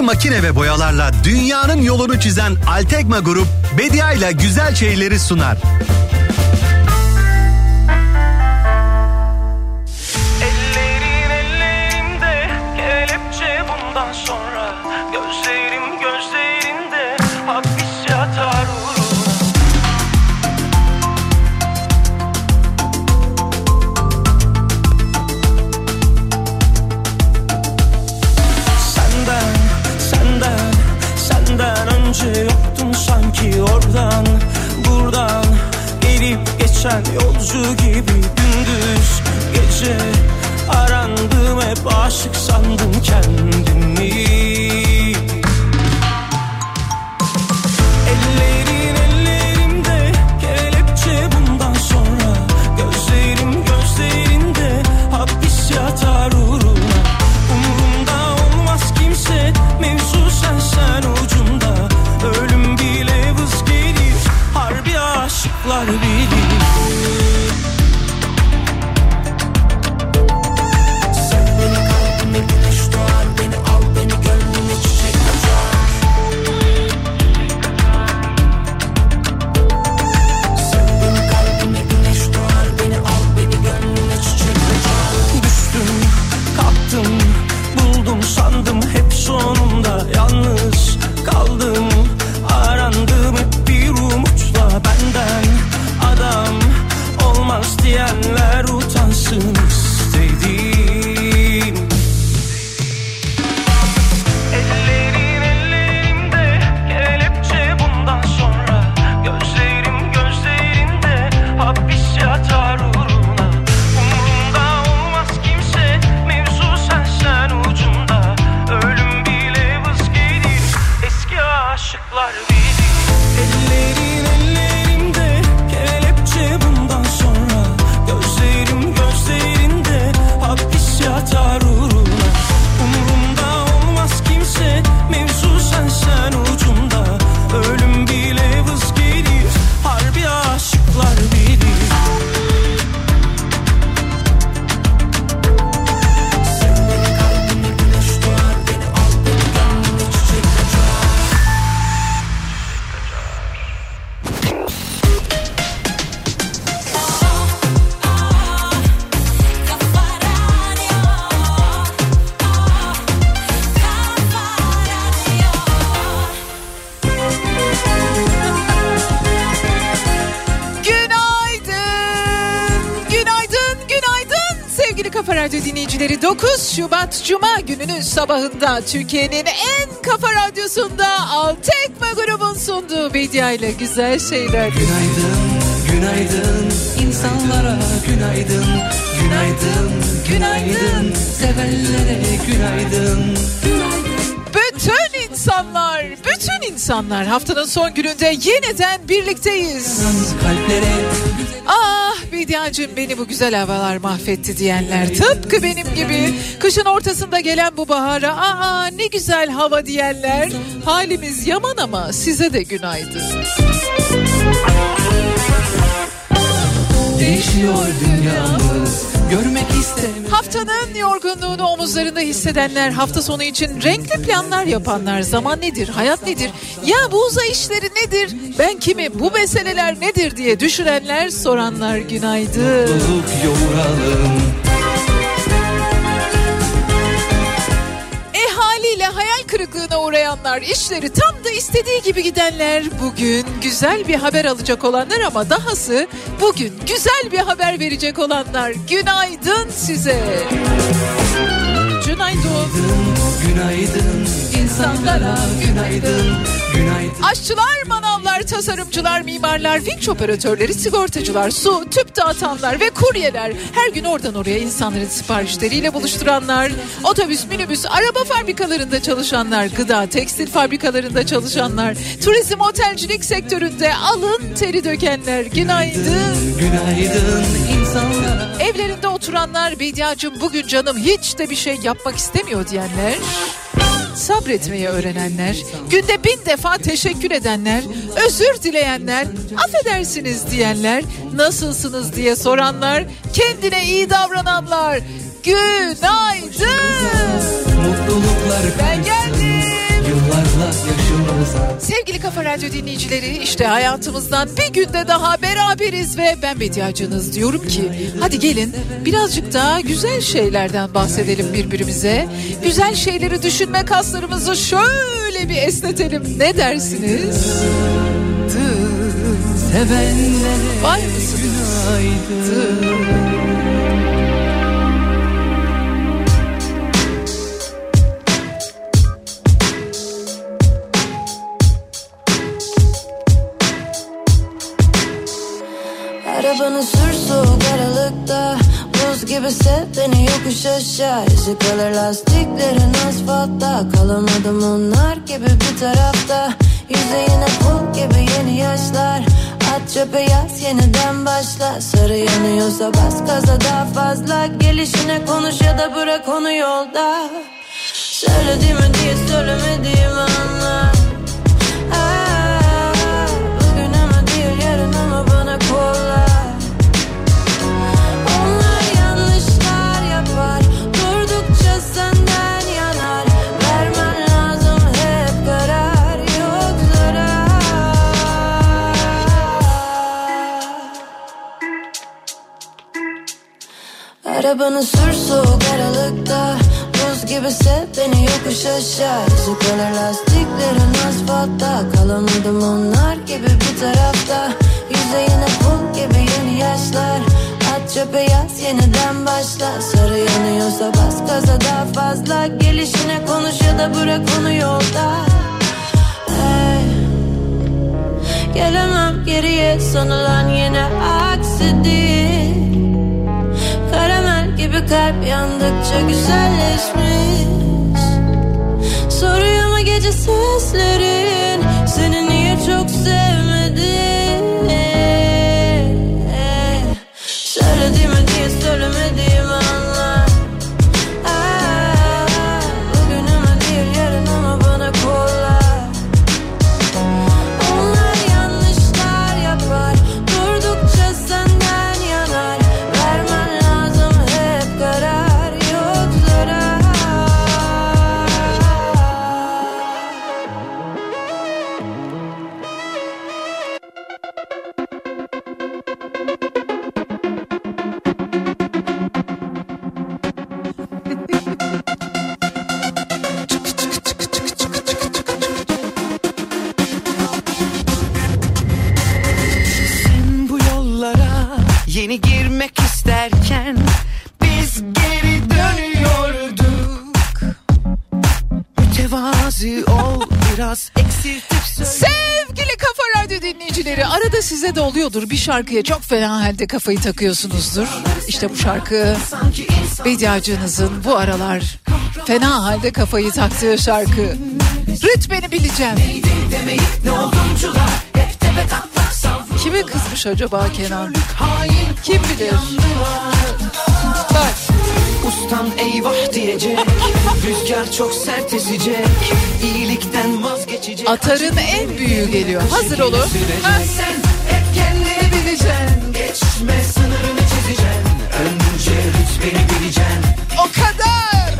Makine ve boyalarla dünyanın yolunu çizen Altekma Grup Bedia ile güzel şeyleri sunar. Şubat Cuma gününün sabahında Türkiye'nin en kafa radyosunda Altekma grubun sunduğu Bedia ile güzel şeyler. Günaydın, günaydın insanlara günaydın, günaydın, günaydın sevenlere günaydın. Bütün insanlar, bütün insanlar haftanın son gününde yeniden birlikteyiz. Kalplere Ah Bediacığım beni bu güzel havalar mahvetti diyenler tıpkı benim gibi kışın ortasında gelen bu bahara aa ne güzel hava diyenler halimiz yaman ama size de günaydın. Değişiyor dünyamız görmek isterim. Haftanın yorgunluğunu omuzlarında hissedenler, hafta sonu için renkli planlar yapanlar, zaman nedir, hayat nedir, ya bu uzay işleri nedir, ben kimi, bu meseleler nedir diye düşünenler, soranlar günaydın. Mutluluk yoğuralım. Haliyle hayal kırıklığına uğrayanlar, işleri tam da istediği gibi gidenler, bugün güzel bir haber alacak olanlar ama dahası bugün güzel bir haber verecek olanlar günaydın size. Günaydın. Günaydın. insanlara günaydın. Günaydın. Aşçılar, manavlar, tasarımcılar, mimarlar, vinç operatörleri, sigortacılar, su, tüp dağıtanlar ve kuryeler. Her gün oradan oraya insanların siparişleriyle buluşturanlar. Otobüs, minibüs, araba fabrikalarında çalışanlar, gıda, tekstil fabrikalarında çalışanlar, turizm, otelcilik sektöründe alın teri dökenler. Günaydın. Günaydın insanlara. Evlerinde oturanlar, Bediacım bugün canım hiç de bir şey yapmak istemiyor diyenler sabretmeyi öğrenenler, günde bin defa teşekkür edenler, özür dileyenler, affedersiniz diyenler, nasılsınız diye soranlar, kendine iyi davrananlar. Günaydın. Mutluluklar ben geldim. Sevgili Kafa Radyo dinleyicileri işte hayatımızdan bir günde daha beraberiz ve ben Bediacınız diyorum ki hadi gelin birazcık daha güzel şeylerden bahsedelim birbirimize. Güzel şeyleri düşünme kaslarımızı şöyle bir esnetelim ne dersiniz? Var mısınız? günaydın Arabanı sür soğuk aralıkta. Buz gibi sev beni yokuş aşağı. Yüzü kalır lastiklerin asfaltta. Kalamadım onlar gibi bir tarafta. Yüzeyine pul gibi yeni yaşlar. At çöpe yaz yeniden başla. Sarı yanıyorsa bas gaza daha fazla. Gelişine konuş ya da bırak onu yolda. Söylediğimi diye söylemediğimi anla. Aa, Bugün ama değil yarın ama bana kolla Arabanı sür soğuk aralıkta. Buz gibi sev beni yokuş aşağı. Kalır lastiklerin asfaltta. Kalamadım onlar gibi bir tarafta. Yüzeyine pul gibi yeni yaşlar. At çöpe yaz yeniden başla. Sarı yanıyorsa bas gaza daha fazla. Gelişine konuş ya da bırak onu yolda. Hey. Gelemem geriye sanılan yine aksi gibi kalp yandıkça güzelleşmiş. Soruyor mu gece seslerin? Seni size de oluyordur bir şarkıya çok fena halde kafayı takıyorsunuzdur. İşte bu şarkı Bediacınızın bu aralar fena halde kafayı taktığı şarkı. Ritmeni bileceğim. Kime kızmış acaba Kenan? Kim bilir? Bak Ustam eyvah diyecek Rüzgar çok sert esecek İyilikten vazgeçecek atarın en büyüğü geliyor. Hazır olun. Ha, Sen bileceksin Geçme sınırını çizeceksin. Önce rütbeni bileceksin. O kadar.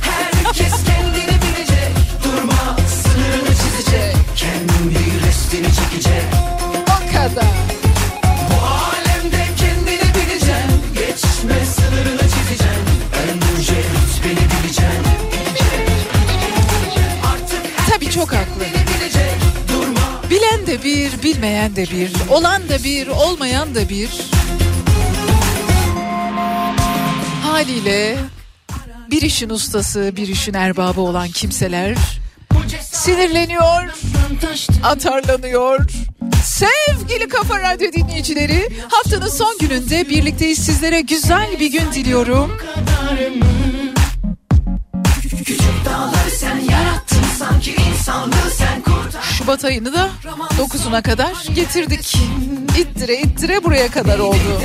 Herkes kendini bilecek. Durma sınırını çizecek. Kendi restini çekecek. O kadar. Bir, bilmeyen de bir, olan da bir, olmayan da bir. Haliyle bir işin ustası, bir işin erbabı olan kimseler sinirleniyor, atarlanıyor. Sevgili Kafa Radyo dinleyicileri, haftanın son gününde birlikteyiz. Sizlere güzel bir gün diliyorum. Küçük dağları sen yarattın sanki insanlığı sen Şubat ayını da 9'una kadar getirdik. İttire ittire buraya kadar oldu.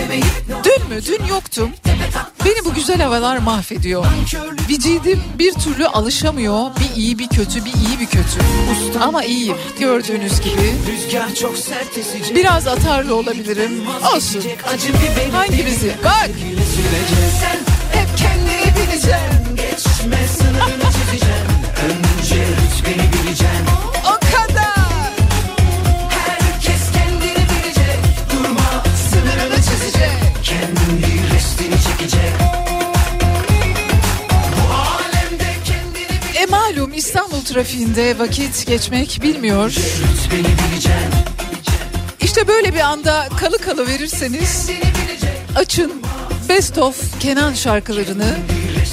Dün mü? Dün yoktum. Beni bu güzel havalar mahvediyor. Bir cildim bir türlü alışamıyor. Bir iyi bir kötü, bir iyi bir kötü. Ama iyiyim gördüğünüz gibi. Biraz atarlı olabilirim. Olsun. Hangimizi? Bak. Hep kendini bileceksin Geçme sınırını çizeceksin Önce rütbeni bileceksin İstanbul trafiğinde vakit geçmek bilmiyor. İşte böyle bir anda kalı kalı verirseniz açın Best of Kenan şarkılarını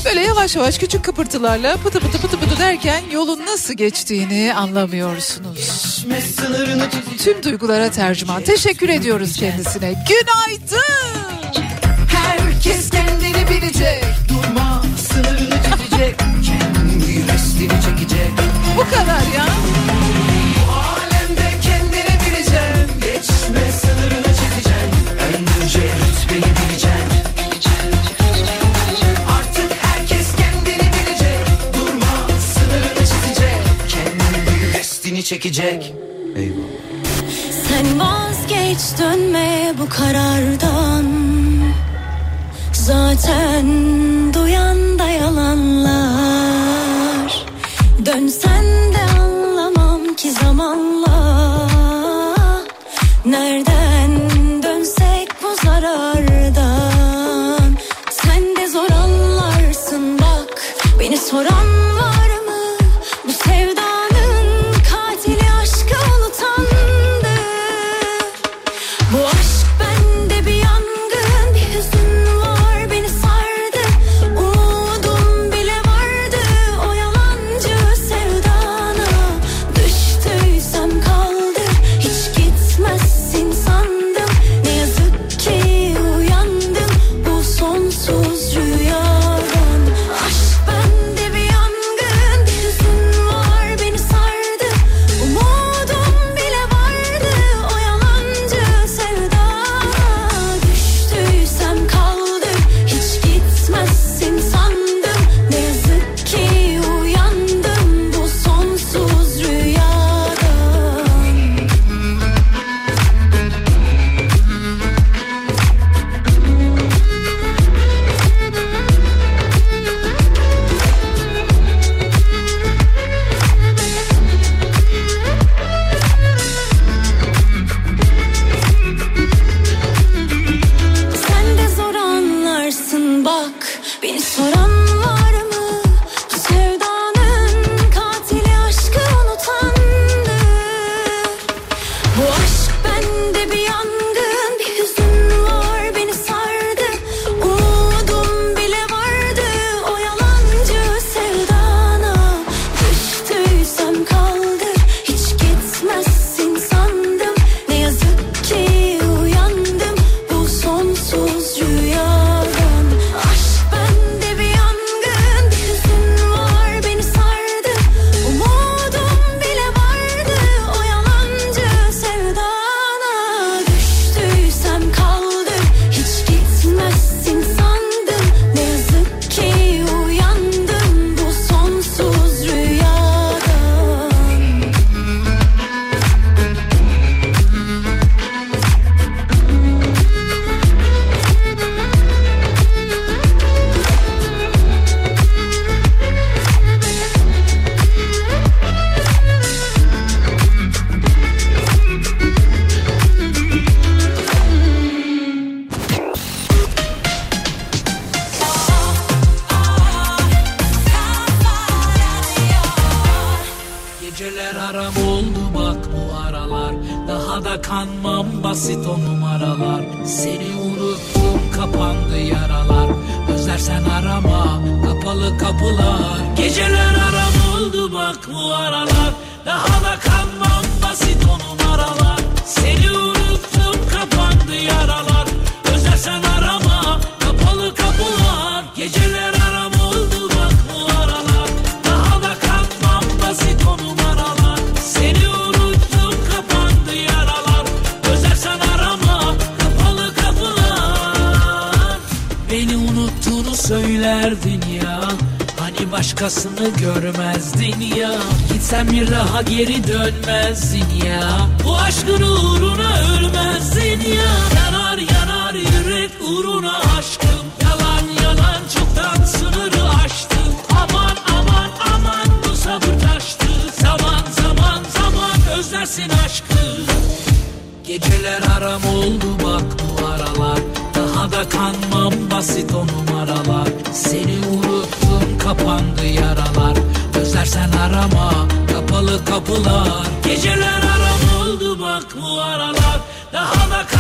böyle yavaş yavaş küçük kıpırtılarla pıtı pıtı pıtı pıtı derken yolun nasıl geçtiğini anlamıyorsunuz. Tüm duygulara tercüman. Teşekkür ediyoruz kendisine. Günaydın. Herkes kendini bilecek Durma sınırını çizecek Restini çekecek. Bu kadar ya. Bu alemde kendini bileceksin Geçme sınırını çizeceksin Önce rütbeni bileceksin Artık herkes kendini bilecek. Durma sınırını çizecek. Kendi restini çekecek. Sen vazgeç dönme bu karardan Geceler aram oldu bak bu aralar. Daha da kanmam basit o numaralar. Seni unuttum kapandı yaralar. Özlersen arama kapalı kapılar. Geceler aram oldu bak bu aralar. Daha da kanmam başkasını görmezdin ya. Gitsen bir daha geri dönmezdin ya. Bu aşkın uğruna ölmezdin ya. Yanar yanar yürek uğruna aşkım. Yalan yalan çoktan sınırı aştım. Aman aman aman bu sabır taştı. Zaman zaman zaman özlersin aşkı. Geceler aram oldu bak bu aralar. Daha da kanmam basit o numaralar. Seni unuttum kapandı yaralar. Özler Özlersen arama kapalı kapılar. Geceler aram oldu bak bu aralar. Daha da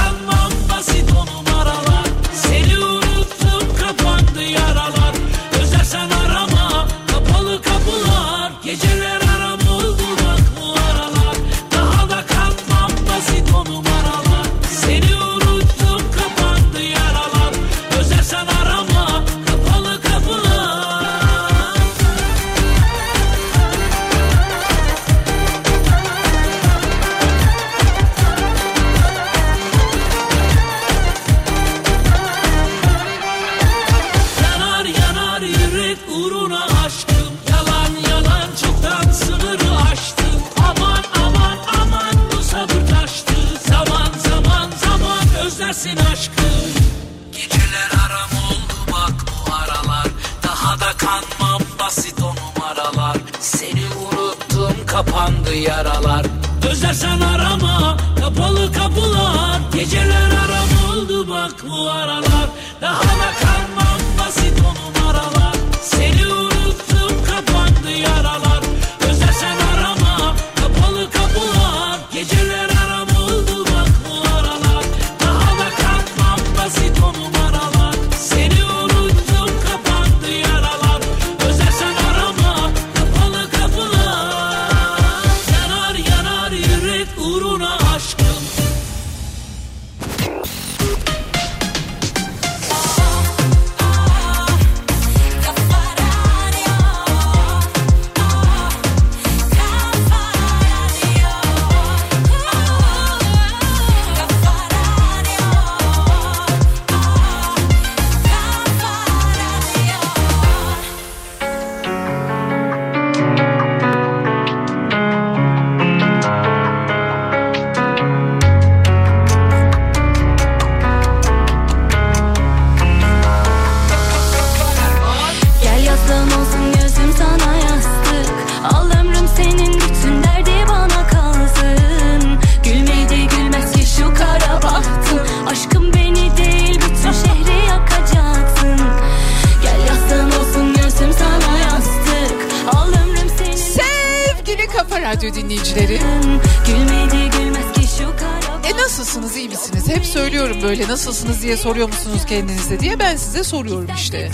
diye soruyor musunuz kendinize diye ben size soruyorum işte.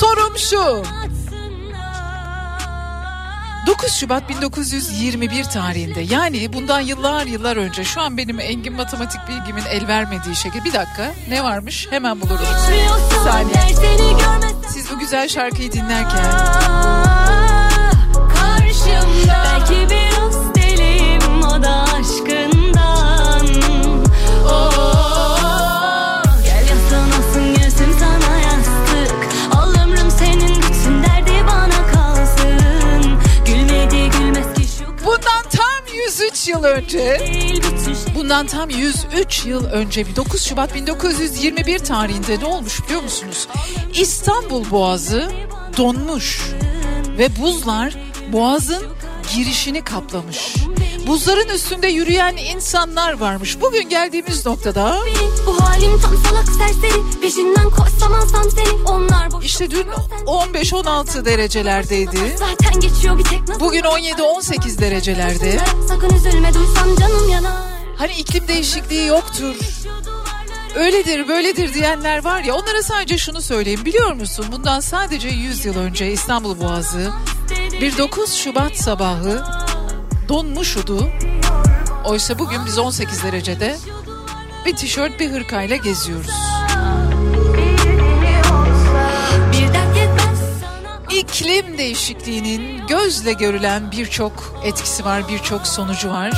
Sorum şu. uzatsınlar. 9 Şubat 1921 tarihinde yani bundan yıllar yıllar önce şu an benim engin matematik bilgimin el vermediği şekilde bir dakika ne varmış hemen bulurum. Saniye. Siz bu güzel şarkıyı dinlerken karşımda Belki biraz yıl önce Bundan tam 103 yıl önce bir 9 Şubat 1921 tarihinde ne olmuş biliyor musunuz? İstanbul Boğazı donmuş ve buzlar boğazın girişini kaplamış. Buzların üstünde yürüyen insanlar varmış. Bugün geldiğimiz noktada benim Bu halim tam salak serseri Peşinden koşsam alsam seni Onlar boş işte dün 15-16 derecelerdeydi. Zaten geçiyor bir tek nasıl Bugün 17-18 derecelerde. Sakın üzülme duysam canım yanar Hani iklim değişikliği yoktur. Öyledir böyledir diyenler var ya onlara sadece şunu söyleyeyim biliyor musun bundan sadece 100 yıl önce İstanbul Boğazı bir 9 Şubat sabahı donmuş idu. Oysa bugün biz 18 derecede bir tişört bir hırkayla geziyoruz. İklim değişikliğinin gözle görülen birçok etkisi var birçok sonucu var.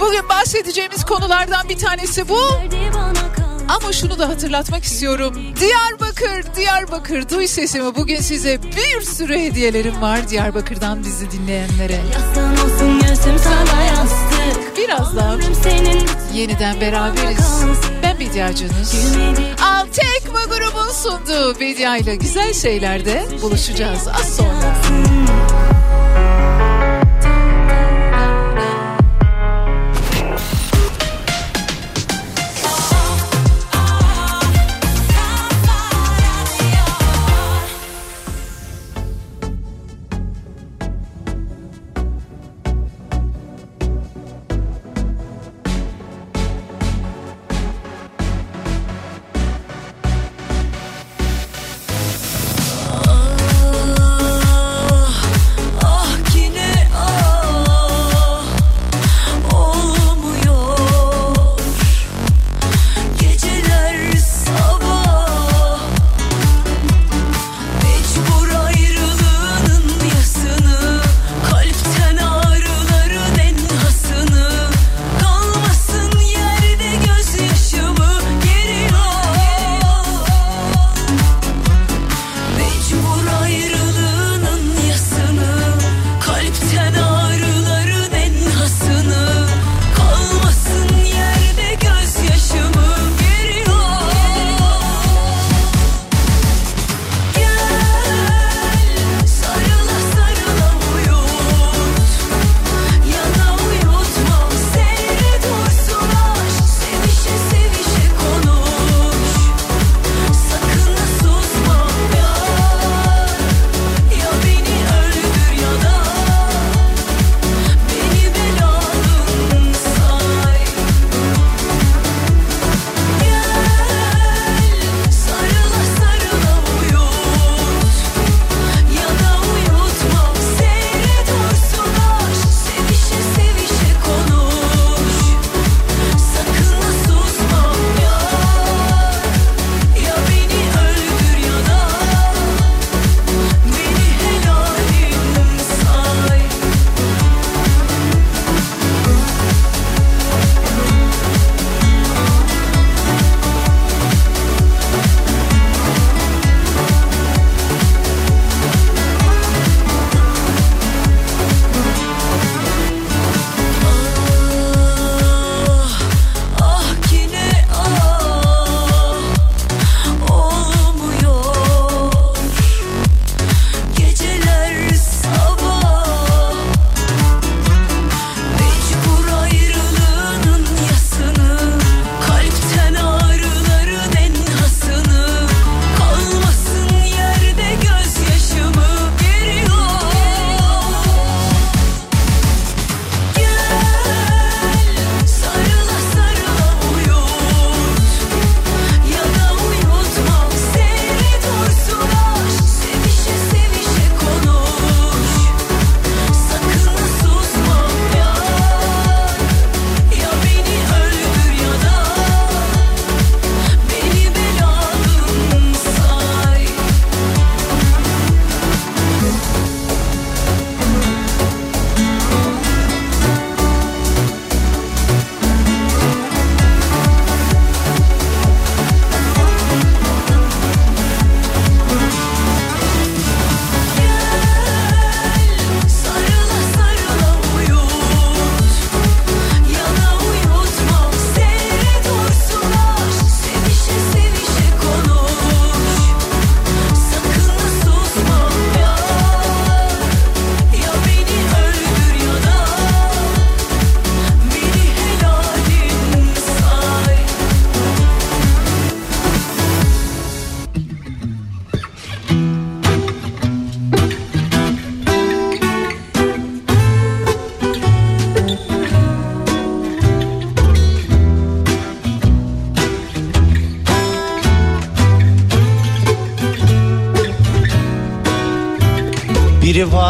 Bugün bahsedeceğimiz konulardan bir tanesi bu. Ama şunu da hatırlatmak istiyorum. Diyarbakır, Diyarbakır duy sesimi. Bugün size bir sürü hediyelerim var Diyarbakır'dan bizi dinleyenlere. Yastık Birazdan yeniden beraberiz. Ben Bediacınız. Al Tekma grubun sunduğu Bedia ile güzel şeylerde buluşacağız az sonra.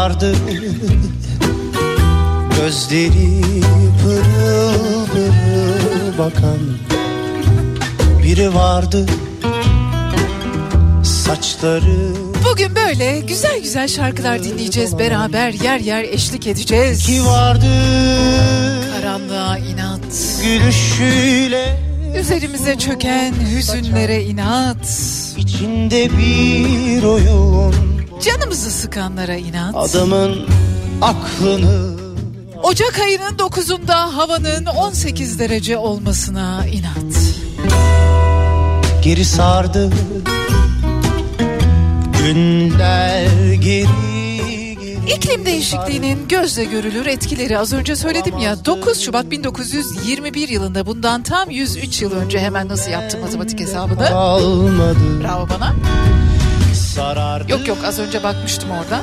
Vardı Gözleri pırıl pırıl bakan Biri vardı Saçları Bugün böyle güzel güzel şarkılar dinleyeceğiz beraber yer yer eşlik edeceğiz. Ki vardı Karanlığa inat. Gülüşüyle Üzerimize çöken hüzünlere inat. içinde bir oyun Canımızı sıkanlara inat. Adamın aklını Ocak ayının 9'unda havanın 18 derece olmasına inat. geri sardı Günler geri İklim değişikliğinin gözle görülür etkileri az önce söyledim ya 9 Şubat 1921 yılında bundan tam 103 yıl önce hemen nasıl yaptım matematik hesabını? Bravo bana. Sarardı Yok yok az önce bakmıştım orada.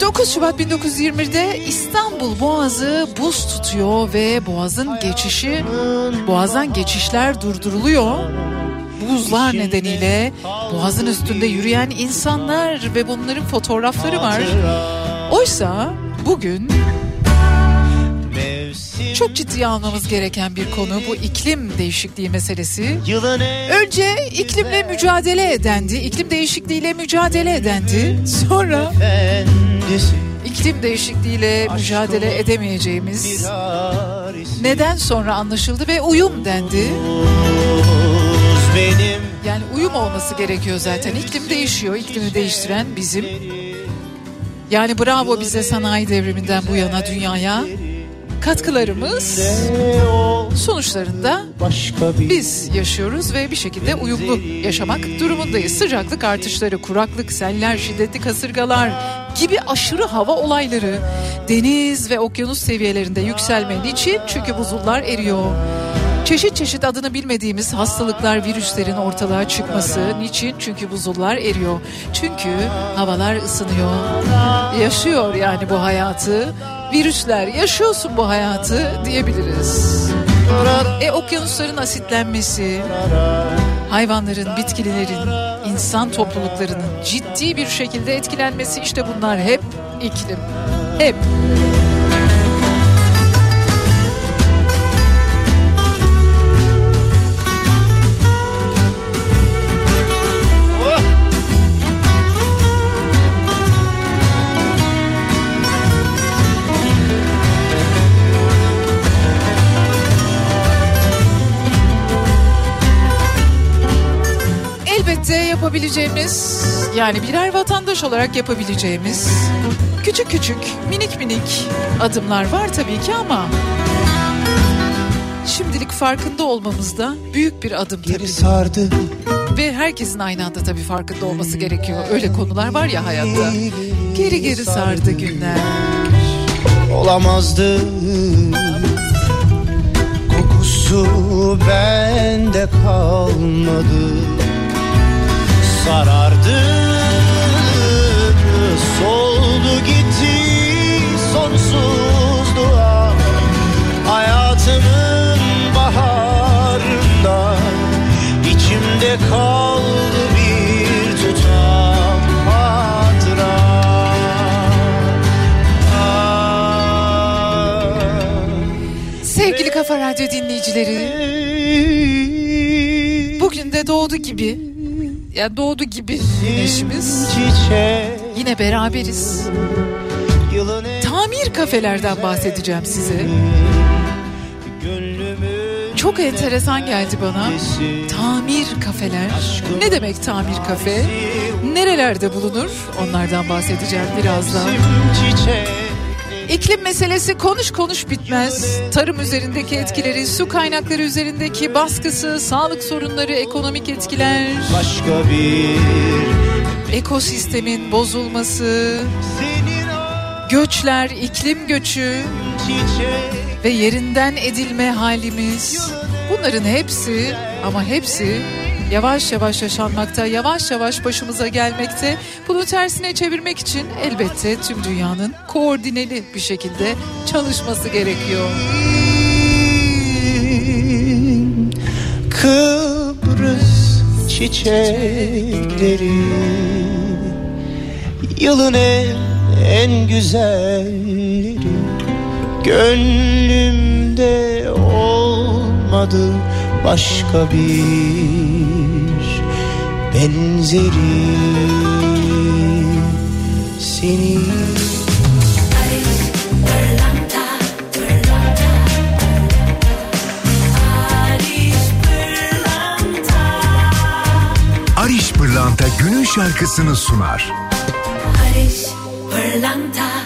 9 Şubat 1920'de İstanbul Boğazı buz tutuyor ve boğazın geçişi boğazdan geçişler durduruluyor. Buzlar nedeniyle boğazın üstünde yürüyen insanlar ve bunların fotoğrafları var. Oysa bugün çok ciddiye almamız gereken bir konu bu iklim değişikliği meselesi. Önce iklimle mücadele edendi, iklim değişikliğiyle mücadele edendi. Sonra iklim değişikliğiyle mücadele edemeyeceğimiz neden sonra anlaşıldı ve uyum dendi. Yani uyum olması gerekiyor zaten. İklim değişiyor. İklimi değiştiren bizim. Yani bravo bize sanayi devriminden bu yana dünyaya katkılarımız sonuçlarında biz yaşıyoruz ve bir şekilde uyumlu yaşamak durumundayız. Sıcaklık artışları, kuraklık, seller, şiddetli kasırgalar gibi aşırı hava olayları deniz ve okyanus seviyelerinde yükselme. Niçin? Çünkü buzullar eriyor. Çeşit çeşit adını bilmediğimiz hastalıklar, virüslerin ortalığa çıkması. Niçin? Çünkü buzullar eriyor. Çünkü havalar ısınıyor. Yaşıyor yani bu hayatı. Virüsler yaşıyorsun bu hayatı diyebiliriz. E okyanusların asitlenmesi, hayvanların, bitkilerin, insan topluluklarının ciddi bir şekilde etkilenmesi işte bunlar hep iklim. Hep. Elbette yapabileceğimiz yani birer vatandaş olarak yapabileceğimiz küçük küçük minik minik adımlar var tabii ki ama şimdilik farkında olmamızda büyük bir adım tabii. geri sardı Ve herkesin aynı anda tabii farkında olması gerekiyor. Öyle konular var ya hayatta. Geri geri sardı günler. olamazdı Kokusu bende kalmadı Sarardı. Soldu gitti sonsuzluğa Hayatımın baharında içimde kaldı bir tutam hatıra. Sevgili Kafa Radyo dinleyicileri, bugün de doğdu gibi, ya doğdu gibi güneşimiz. Yine beraberiz. Tamir kafelerden bahsedeceğim size. Çok enteresan geldi bana. Tamir kafeler. Ne demek tamir kafe? Nerelerde bulunur? Onlardan bahsedeceğim birazdan. İklim meselesi konuş konuş bitmez. Tarım üzerindeki etkileri, su kaynakları üzerindeki baskısı, sağlık sorunları, ekonomik etkiler, başka bir ekosistemin bozulması, göçler, iklim göçü ve yerinden edilme halimiz. Bunların hepsi ama hepsi yavaş yavaş yaşanmakta, yavaş yavaş başımıza gelmekte. Bunu tersine çevirmek için elbette tüm dünyanın koordineli bir şekilde çalışması gerekiyor. Kıbrıs çiçekleri Yılın en, en güzelleri Gönlümde olmadı başka bir benzeri Seni Ariş Pırlanta günün şarkısını sunar. Barış Pırlanta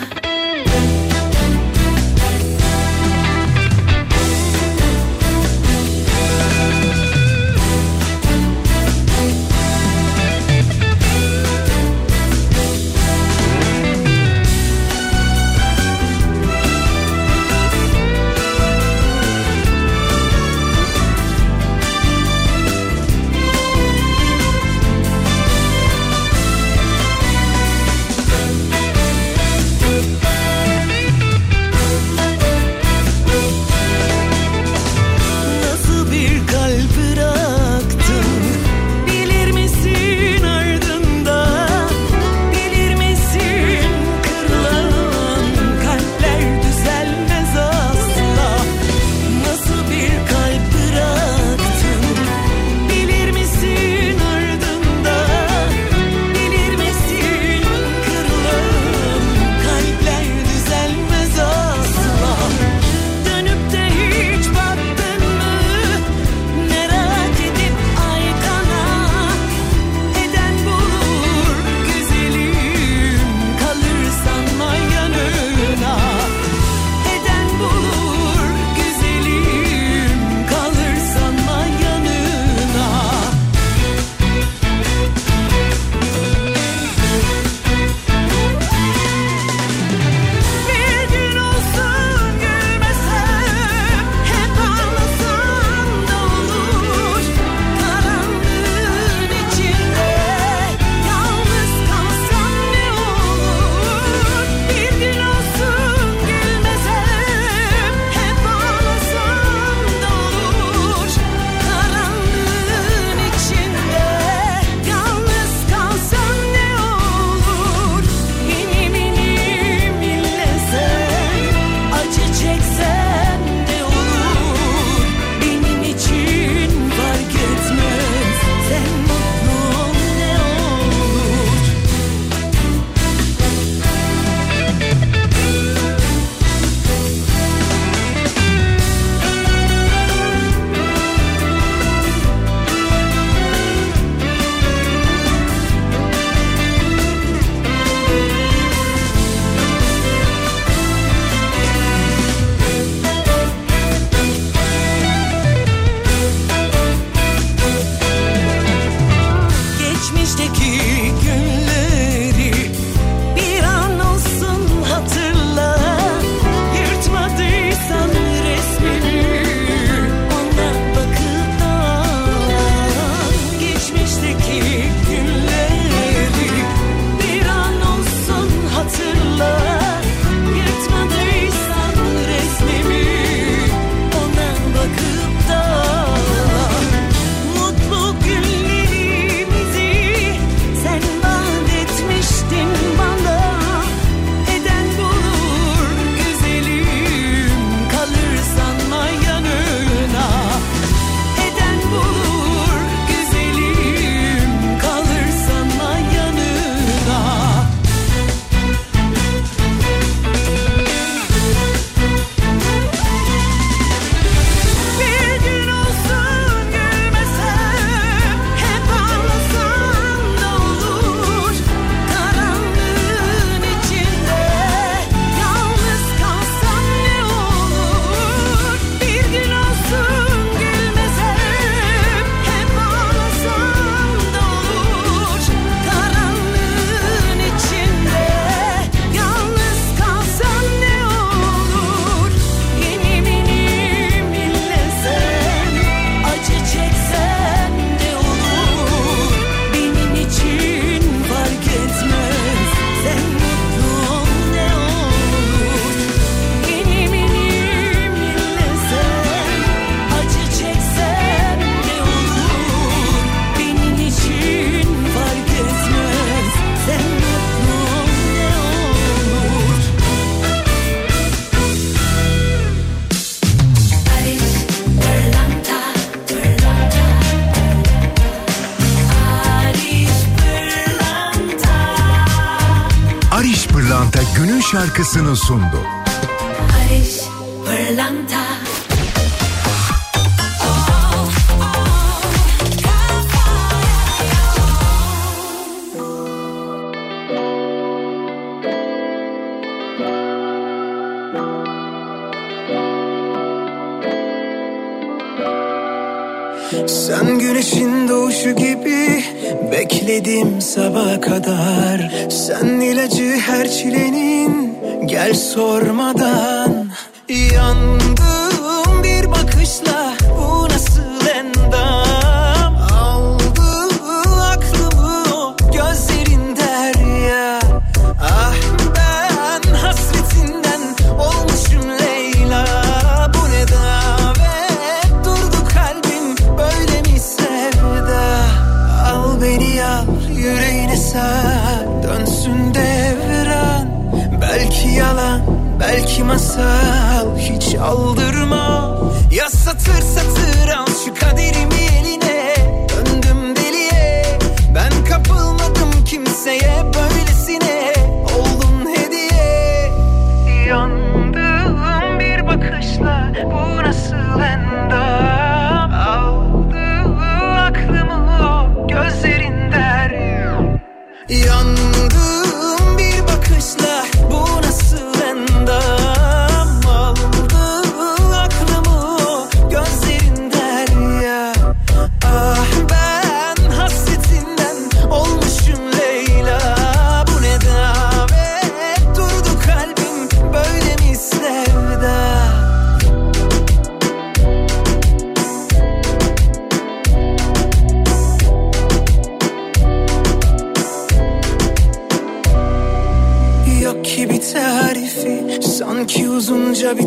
şarkısını sundu.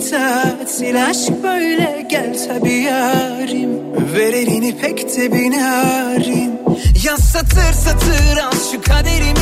Tatil Aşk böyle gel tabi yarim. Ver elini pek de binarim. Ya satır satır al şu kaderimi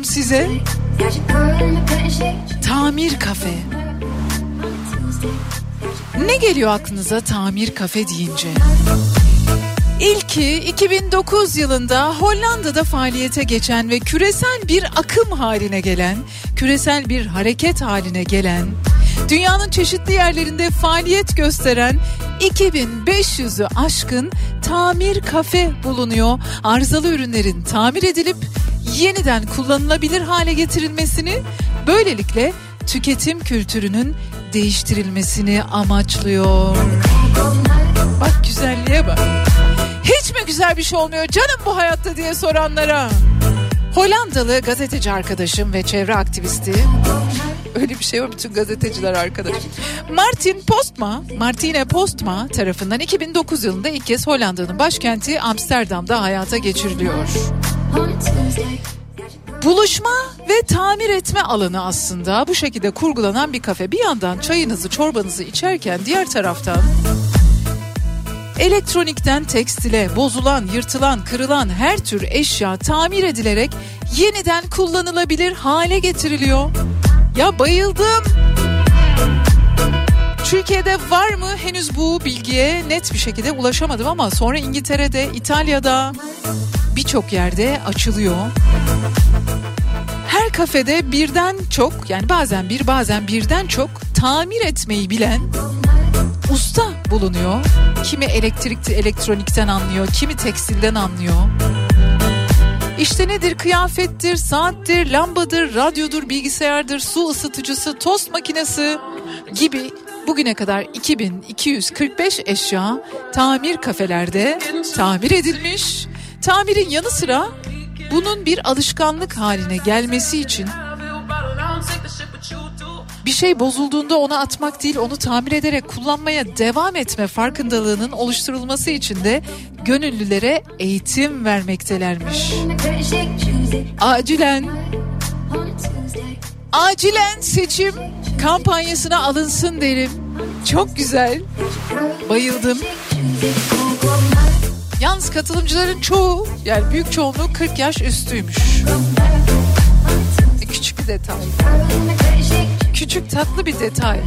istiyorum size. Tamir kafe. Ne geliyor aklınıza tamir kafe deyince? İlki 2009 yılında Hollanda'da faaliyete geçen ve küresel bir akım haline gelen, küresel bir hareket haline gelen, dünyanın çeşitli yerlerinde faaliyet gösteren 2500'ü aşkın tamir kafe bulunuyor. Arızalı ürünlerin tamir edilip yeniden kullanılabilir hale getirilmesini, böylelikle tüketim kültürünün değiştirilmesini amaçlıyor. Bak güzelliğe bak. Hiç mi güzel bir şey olmuyor canım bu hayatta diye soranlara. Hollandalı gazeteci arkadaşım ve çevre aktivisti öyle bir şey var bütün gazeteciler arkadaş. Martin Postma, Martine Postma tarafından 2009 yılında ilk kez Hollanda'nın başkenti Amsterdam'da hayata geçiriliyor. Buluşma ve tamir etme alanı aslında bu şekilde kurgulanan bir kafe. Bir yandan çayınızı çorbanızı içerken diğer taraftan elektronikten tekstile bozulan, yırtılan, kırılan her tür eşya tamir edilerek yeniden kullanılabilir hale getiriliyor. Ya bayıldım. Türkiye'de var mı henüz bu bilgiye net bir şekilde ulaşamadım ama sonra İngiltere'de, İtalya'da birçok yerde açılıyor. Her kafede birden çok yani bazen bir bazen birden çok tamir etmeyi bilen usta bulunuyor. Kimi elektrik elektronikten anlıyor, kimi tekstilden anlıyor. İşte nedir kıyafettir, saattir, lambadır, radyodur, bilgisayardır, su ısıtıcısı, tost makinesi gibi bugüne kadar 2245 eşya tamir kafelerde tamir edilmiş. Tamirin yanı sıra bunun bir alışkanlık haline gelmesi için bir şey bozulduğunda onu atmak değil onu tamir ederek kullanmaya devam etme farkındalığının oluşturulması için de gönüllülere eğitim vermektelermiş. Acilen acilen seçim kampanyasına alınsın derim. Çok güzel. Bayıldım. Yalnız katılımcıların çoğu yani büyük çoğunluğu 40 yaş üstüymüş. E, küçük bir detay. Küçük tatlı bir detay.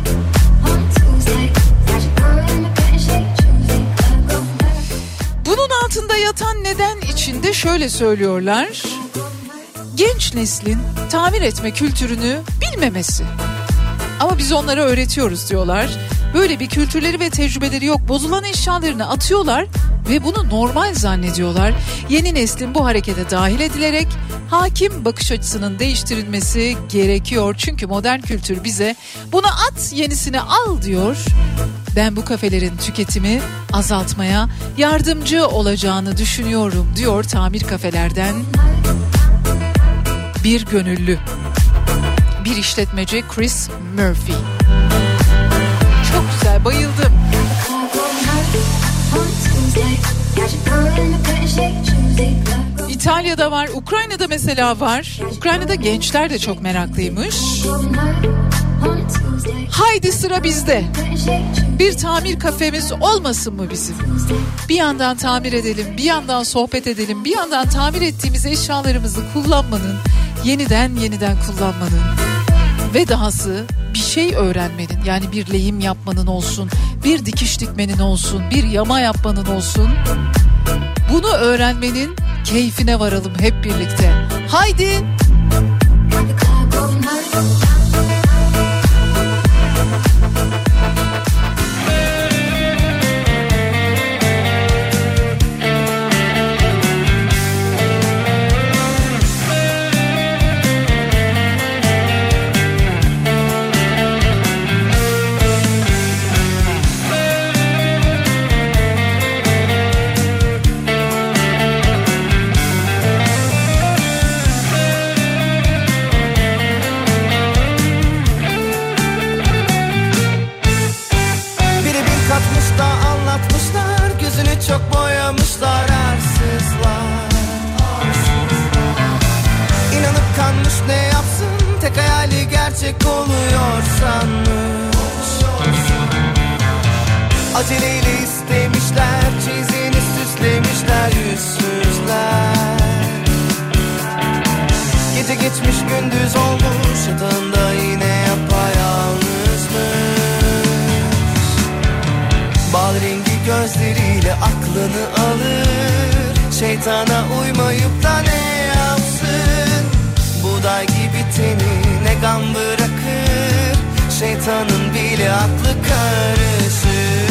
Bunun altında yatan neden içinde şöyle söylüyorlar. Genç neslin tamir etme kültürünü bilmemesi. Ama biz onlara öğretiyoruz diyorlar. Böyle bir kültürleri ve tecrübeleri yok. Bozulan eşyalarını atıyorlar ve bunu normal zannediyorlar. Yeni neslin bu harekete dahil edilerek hakim bakış açısının değiştirilmesi gerekiyor. Çünkü modern kültür bize bunu at yenisini al diyor. Ben bu kafelerin tüketimi azaltmaya yardımcı olacağını düşünüyorum diyor tamir kafelerden bir gönüllü. Bir işletmeci Chris Murphy. Çok güzel bayıldım. İtalya'da var, Ukrayna'da mesela var. Ukrayna'da gençler de çok meraklıymış. Haydi sıra bizde. Bir tamir kafemiz olmasın mı bizim? Bir yandan tamir edelim, bir yandan sohbet edelim, bir yandan tamir ettiğimiz eşyalarımızı kullanmanın, yeniden yeniden kullanmanın ve dahası bir şey öğrenmenin yani bir lehim yapmanın olsun, bir dikiş dikmenin olsun, bir yama yapmanın olsun. Bunu öğrenmenin keyfine varalım hep birlikte. Haydi. Biri gerçek oluyor sanmış Aceleyle istemişler Çizini süslemişler yüzsüzler Gece geçmiş gündüz olmuş Yatağında yine yapayalnızmış Bal rengi gözleriyle aklını alır Şeytana uymayıp da ne Buğday gibi teni ne gam bırakır? Şeytanın bile aklı karışır.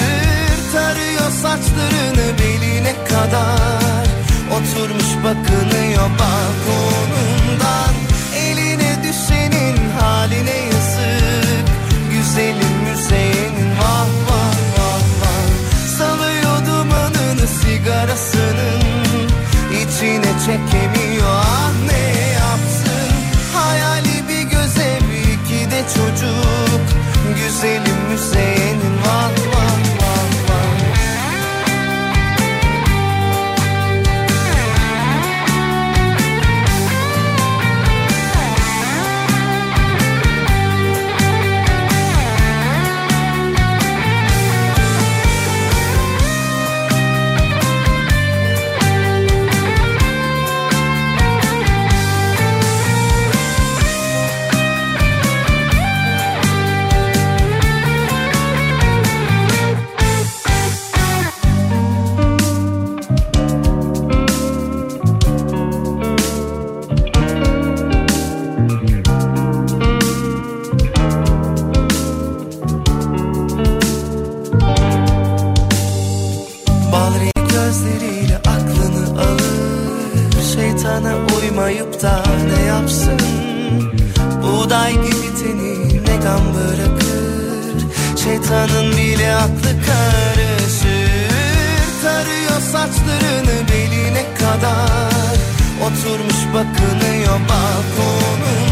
Tarıyor saçlarını beline kadar. Oturmuş bakınıyor balkonundan Eline düşenin haline yazık. Güzelim müzeyenin vah vah vah vah. Salıyor dumanını sigarasının. İçine çekemiyor çocuk Güzelim müzeyenin gözleriyle aklını alır. Şeytana uymayıp da ne yapsın? Buğday gibi teni ne gam bırakır? Şeytanın bile aklı karışır. Tarıyor saçlarını beline kadar. Oturmuş bakınıyor balkonu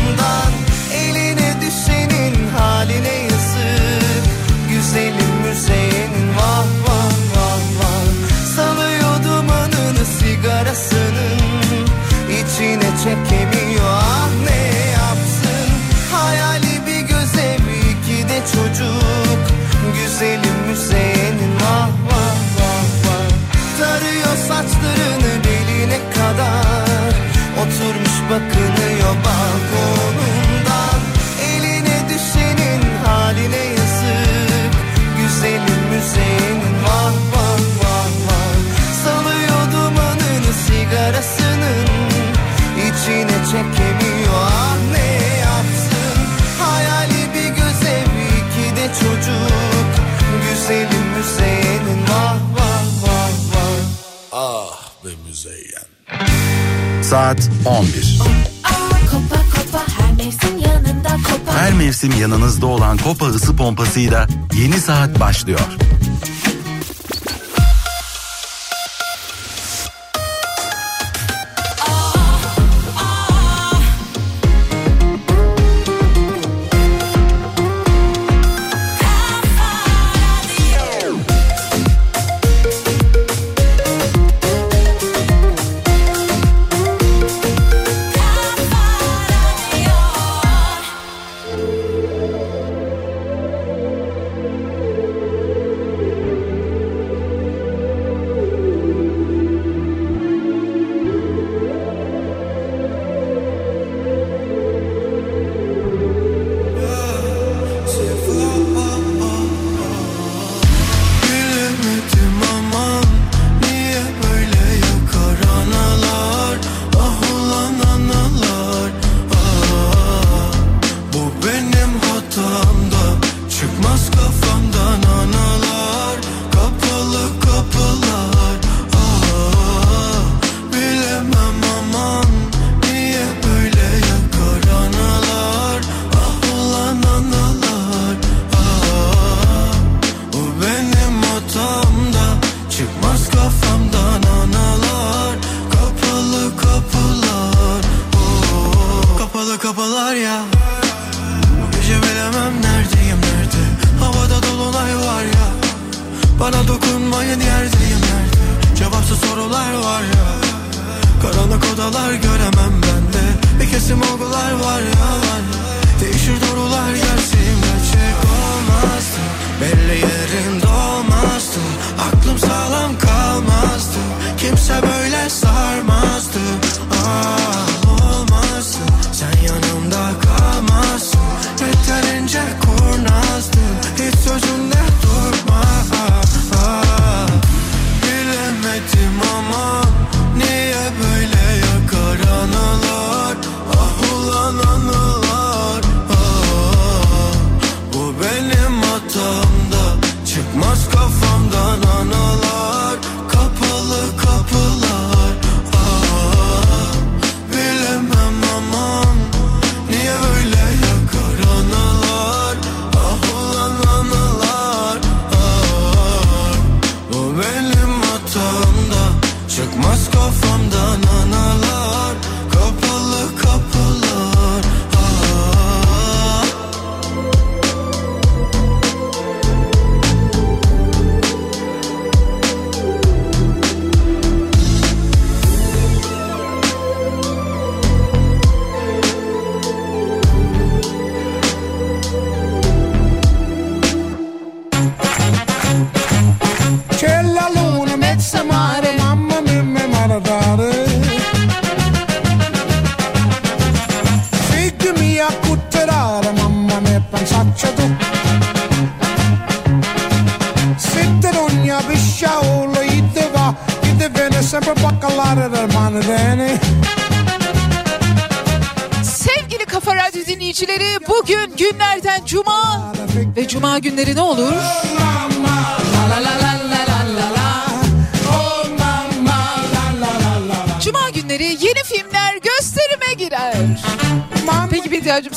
bakınıyor balkon. saat 11. Her mevsim yanınızda olan Kopa ısı pompasıyla yeni saat başlıyor. kafalar ya. Bu gece bilemem neredeyim nerede? Havada dolunay var ya. Bana dokunmayın yerdeyim nerede? Cevapsız sorular var ya. Karanlık odalar göremem ben de. Bir kesim olgular var ya. Değişir doğrular gelsin gerçek olmazdı. Belli yerin dolmazdı. Aklım sağlam kalmazdı. Kimse böyle sarmazdı. Ah olmazdı.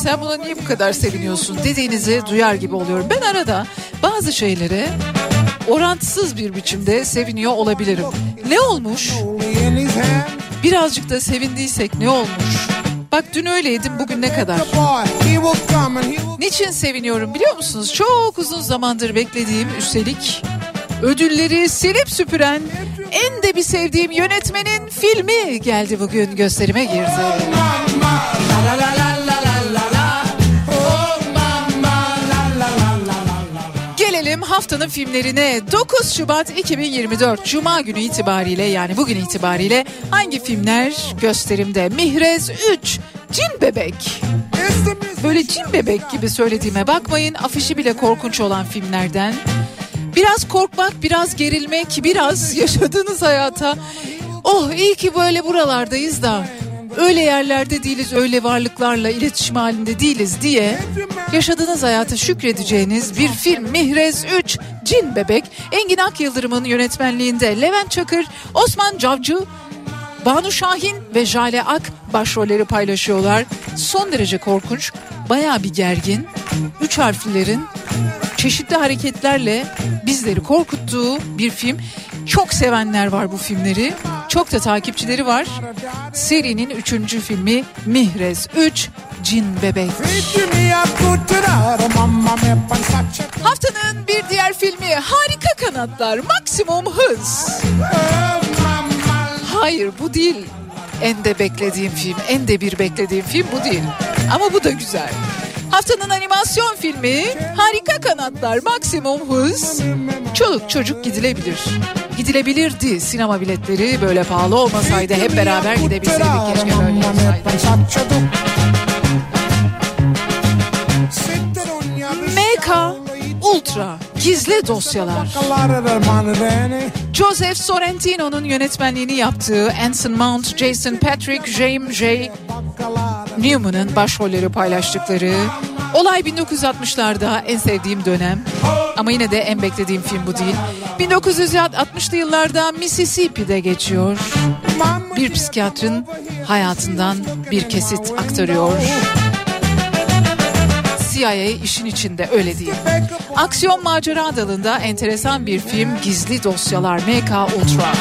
Sen buna niye bu kadar seviniyorsun dediğinizi duyar gibi oluyorum. Ben arada bazı şeylere orantısız bir biçimde seviniyor olabilirim. Ne olmuş? Birazcık da sevindiysek ne olmuş? Bak dün öyleydim bugün ne kadar? Niçin seviniyorum biliyor musunuz? Çok uzun zamandır beklediğim üstelik ödülleri silip süpüren en de bir sevdiğim yönetmenin filmi geldi bugün gösterime girdi. Haftanın filmlerine 9 Şubat 2024 Cuma günü itibariyle yani bugün itibariyle hangi filmler gösterimde? Mihrez 3 Cin Bebek. Böyle cin bebek gibi söylediğime bakmayın afişi bile korkunç olan filmlerden. Biraz korkmak, biraz gerilmek, biraz yaşadığınız hayata oh iyi ki böyle buralardayız da öyle yerlerde değiliz, öyle varlıklarla iletişim halinde değiliz diye yaşadığınız hayata şükredeceğiniz bir film Mihrez 3 Cin Bebek Engin Ak Yıldırım'ın yönetmenliğinde Levent Çakır, Osman Cavcı, Banu Şahin ve Jale Ak başrolleri paylaşıyorlar. Son derece korkunç, baya bir gergin. Üç harflilerin çeşitli hareketlerle bizleri korkuttuğu bir film. Çok sevenler var bu filmleri. Çok da takipçileri var. Serinin üçüncü filmi Mihrez 3 Cin Bebek. Haftanın bir diğer filmi Harika Kanatlar Maksimum Hız. Hayır bu değil. En de beklediğim film, en de bir beklediğim film bu değil. Ama bu da güzel. Haftanın animasyon filmi Harika Kanatlar Maksimum Hız. Çoluk çocuk gidilebilir. Gidilebilirdi sinema biletleri böyle pahalı olmasaydı hep beraber gidebilseydik keşke böyle olsaydı. MK Ultra Gizli Dosyalar Joseph Sorrentino'nun yönetmenliğini yaptığı Anson Mount, Jason Patrick, James J. Newman'ın başrolleri paylaştıkları Olay 1960'larda en sevdiğim dönem ama yine de en beklediğim film bu değil. 1960'lı yıllarda Mississippi'de geçiyor. Bir psikiyatrın hayatından bir kesit aktarıyor. CIA işin içinde öyle değil. Aksiyon macera dalında enteresan bir film Gizli Dosyalar MK Ultra.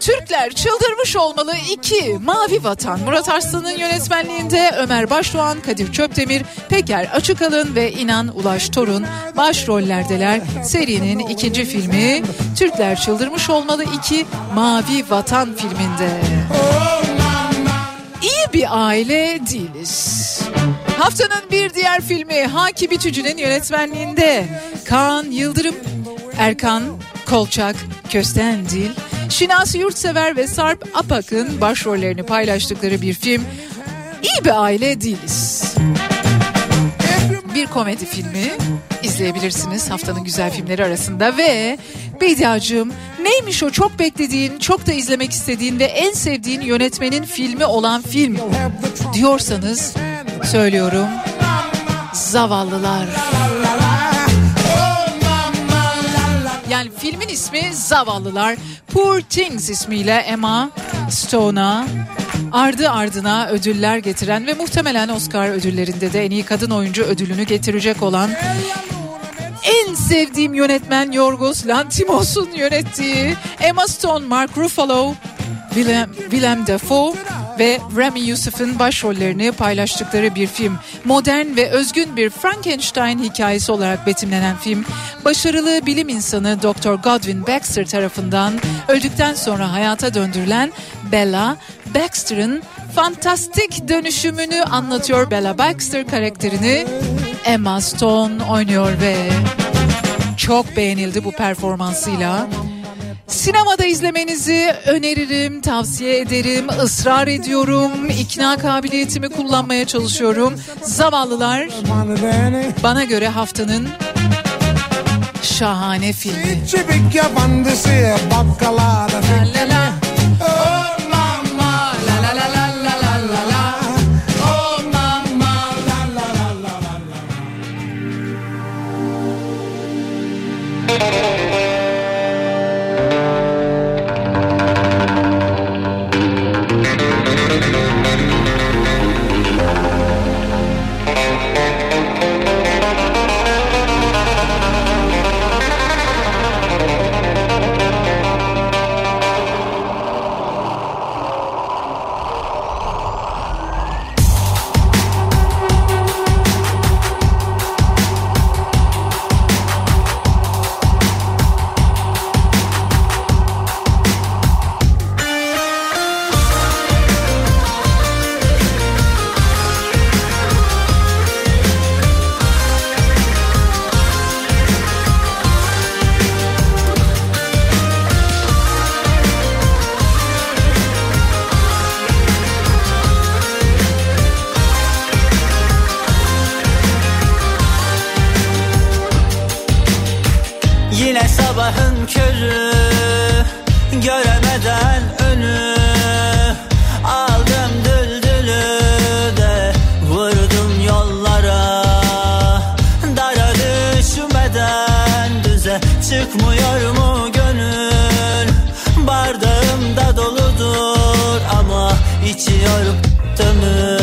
Türkler çıldırmış olmalı 2 Mavi Vatan Murat Arslan'ın yönetmenliğinde Ömer Başdoğan, Kadir Çöptemir, Peker Açıkalın ve İnan Ulaş Torun başrollerdeler. Serinin ikinci filmi Türkler çıldırmış olmalı 2 Mavi Vatan filminde. İyi bir aile değiliz. Haftanın bir diğer filmi Haki Bütücü'nün yönetmenliğinde Kaan Yıldırım, Erkan Kolçak, Köstendil, Şinasi Yurtsever ve Sarp Apak'ın başrollerini paylaştıkları bir film İyi bir aile değiliz. Bir komedi filmi izleyebilirsiniz haftanın güzel filmleri arasında ve Bediacığım neymiş o çok beklediğin, çok da izlemek istediğin ve en sevdiğin yönetmenin filmi olan film diyorsanız söylüyorum. Zavallılar. İsmi Zavallılar. Poor Things ismiyle Emma Stone'a ardı ardına ödüller getiren ve muhtemelen Oscar ödüllerinde de en iyi kadın oyuncu ödülünü getirecek olan en sevdiğim yönetmen Yorgos Lanthimos'un yönettiği Emma Stone, Mark Ruffalo, Willem, Willem Dafoe ve Rami Youssef'in başrollerini paylaştıkları bir film. Modern ve özgün bir Frankenstein hikayesi olarak betimlenen film, başarılı bilim insanı Dr. Godwin Baxter tarafından öldükten sonra hayata döndürülen Bella Baxter'ın fantastik dönüşümünü anlatıyor. Bella Baxter karakterini Emma Stone oynuyor ve çok beğenildi bu performansıyla. Sinemada izlemenizi öneririm, tavsiye ederim, ısrar ediyorum, ikna kabiliyetimi kullanmaya çalışıyorum. Zavallılar bana göre haftanın şahane filmi. La la la. Çıkmıyor mu gönül? Bardağım da doludur Ama içiyorum ömür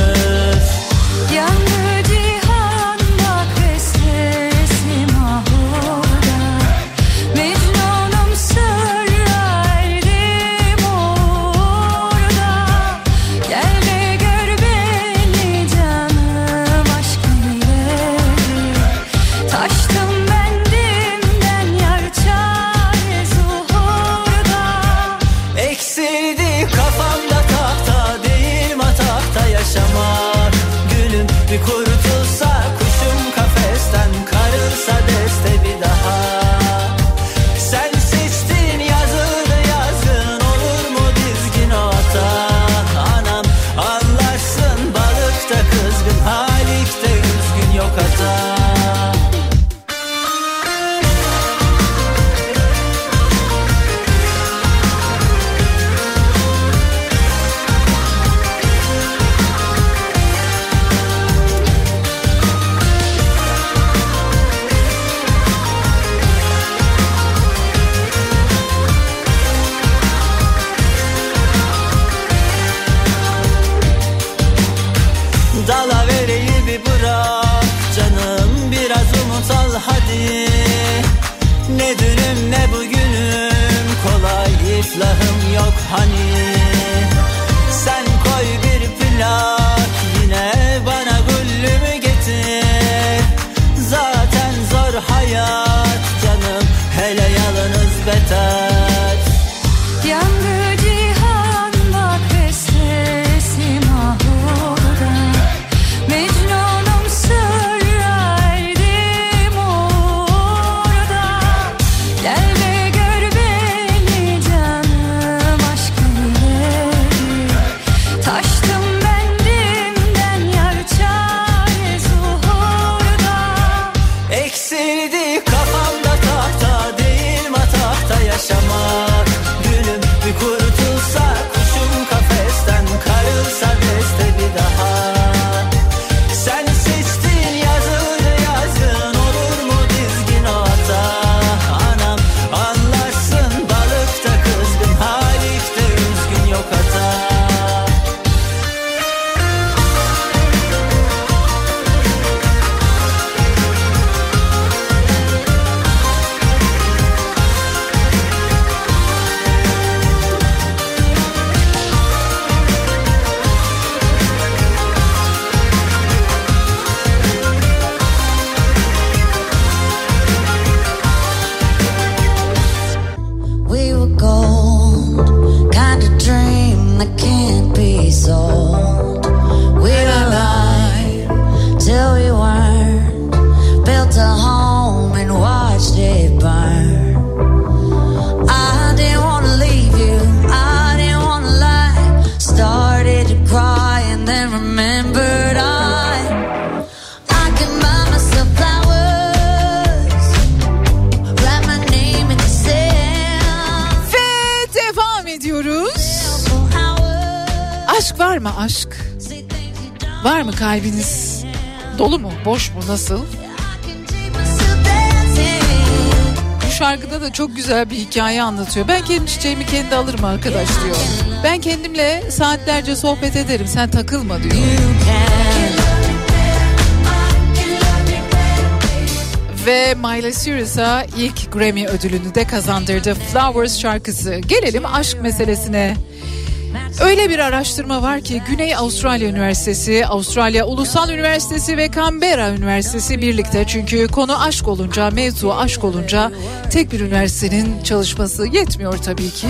Boş mu? Nasıl? Bu şarkıda da çok güzel bir hikaye anlatıyor. Ben kendi çiçeğimi kendi alırım arkadaş diyor. Ben kendimle saatlerce sohbet ederim. Sen takılma diyor. Ve Miley Cyrus'a ilk Grammy ödülünü de kazandırdı Flowers şarkısı. Gelelim aşk meselesine. Öyle bir araştırma var ki Güney Avustralya Üniversitesi, Avustralya Ulusal Üniversitesi ve Canberra Üniversitesi birlikte. Çünkü konu aşk olunca, mevzu aşk olunca tek bir üniversitenin çalışması yetmiyor tabii ki.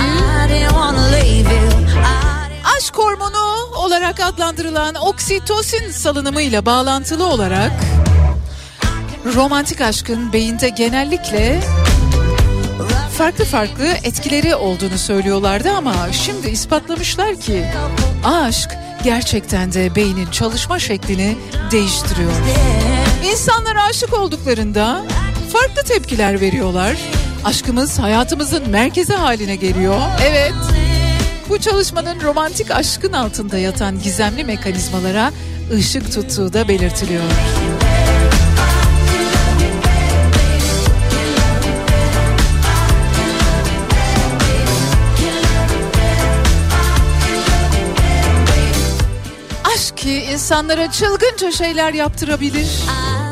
Aşk hormonu olarak adlandırılan oksitosin salınımıyla bağlantılı olarak romantik aşkın beyinde genellikle farklı farklı etkileri olduğunu söylüyorlardı ama şimdi ispatlamışlar ki aşk gerçekten de beynin çalışma şeklini değiştiriyor. İnsanlar aşık olduklarında farklı tepkiler veriyorlar. Aşkımız hayatımızın merkezi haline geliyor. Evet. Bu çalışmanın romantik aşkın altında yatan gizemli mekanizmalara ışık tuttuğu da belirtiliyor. İnsanlara çılgınca şeyler yaptırabilir.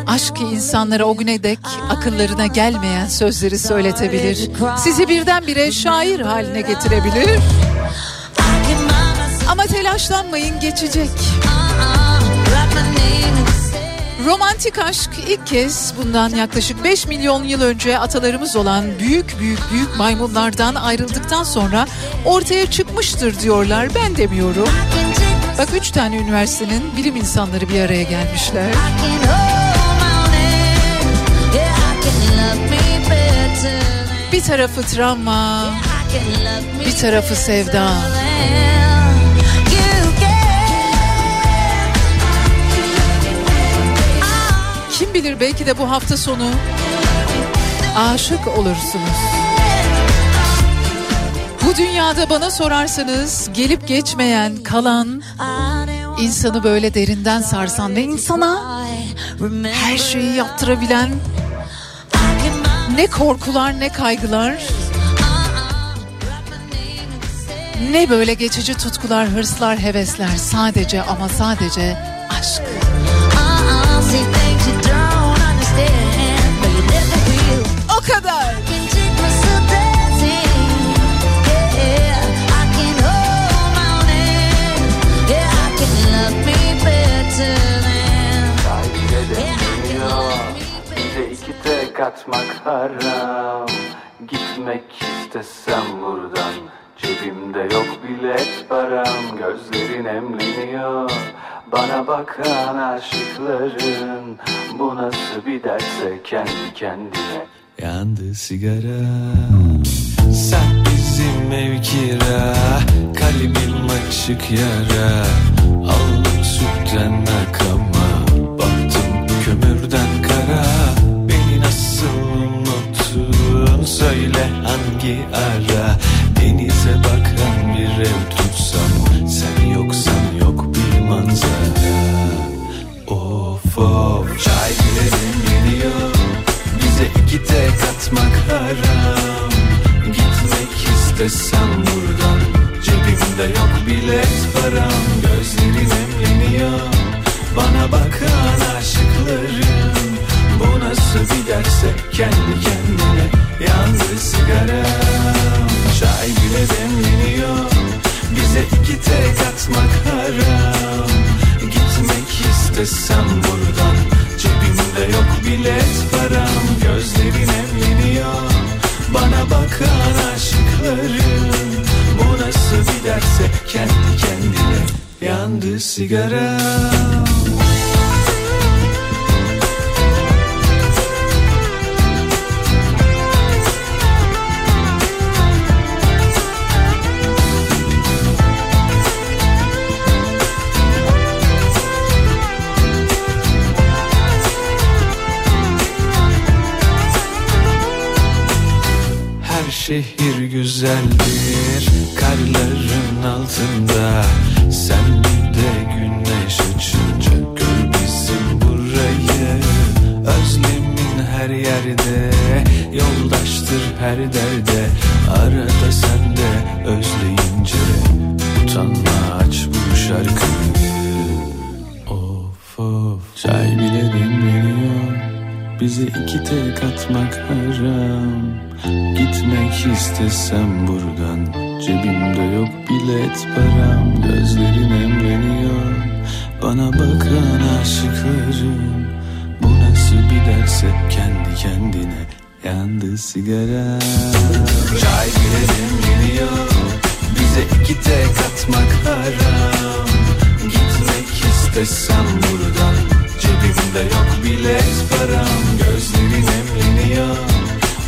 Aşk insanlara o güne dek akıllarına gelmeyen sözleri söyletebilir. Sizi birdenbire şair haline getirebilir. Ama telaşlanmayın geçecek. Romantik aşk ilk kez bundan yaklaşık 5 milyon yıl önce atalarımız olan büyük büyük büyük maymunlardan ayrıldıktan sonra ortaya çıkmıştır diyorlar. Ben demiyorum. Bak üç tane üniversitenin bilim insanları bir araya gelmişler. Bir tarafı travma, bir tarafı sevda. Kim bilir belki de bu hafta sonu aşık olursunuz. Bu dünyada bana sorarsanız gelip geçmeyen, kalan, insanı böyle derinden sarsan ve insana her şeyi yaptırabilen ne korkular ne kaygılar ne böyle geçici tutkular, hırslar, hevesler sadece ama sadece aşk. O kadar. Bize iki tek atmak haram Gitmek istesem buradan Cebimde yok bilet param Gözlerin emleniyor Bana bakan aşıkların Bu nasıl bir derse kendi kendine Yandı sigara. Sen bizim ev kira Kalbim açık yara Sütten akama Baktım kömürden kara. Beni nasıl unuttun? Söyle hangi ara? Denize bakan bir ev tutsam Sen yoksan yok bir manzara. Of of. Çay bile demleniyor Bize iki tek atmak haram. Gitmek istesem buradan Cebimde yok bilet param Gözlerin emleniyor Bana bakan aşıklarım Bu nasıl bir derse kendi kendine Yandı sigaram. Çay bile demleniyor Bize iki tek atmak haram. Gitmek istesem buradan Cebimde yok bilet param. Gözlerin emleniyor Bana bakan aşıklarım Bu nasıl bir derse kendi kendine Yandı sigaram şehir güzeldir Karların altında. Sen de güneş açınca Gör bizim burayı. Özlemin her yerde Yoldaştır her derde. Arada sen de özleyince Utanma aç bu şarkıyı. Of of. Çay bile demleniyor Bize iki tek atmak haram Gitmek istesem buradan Cebimde yok bilet param Gözlerin emreniyor. Bana bakan aşıklarım Bu nasıl bir derse kendi kendine Yandı sigara. Çay bile demleniyor Bize iki tek atmak haram. Gitmek istesem buradan Cebimde yok bilet param Gözlerin emleniyor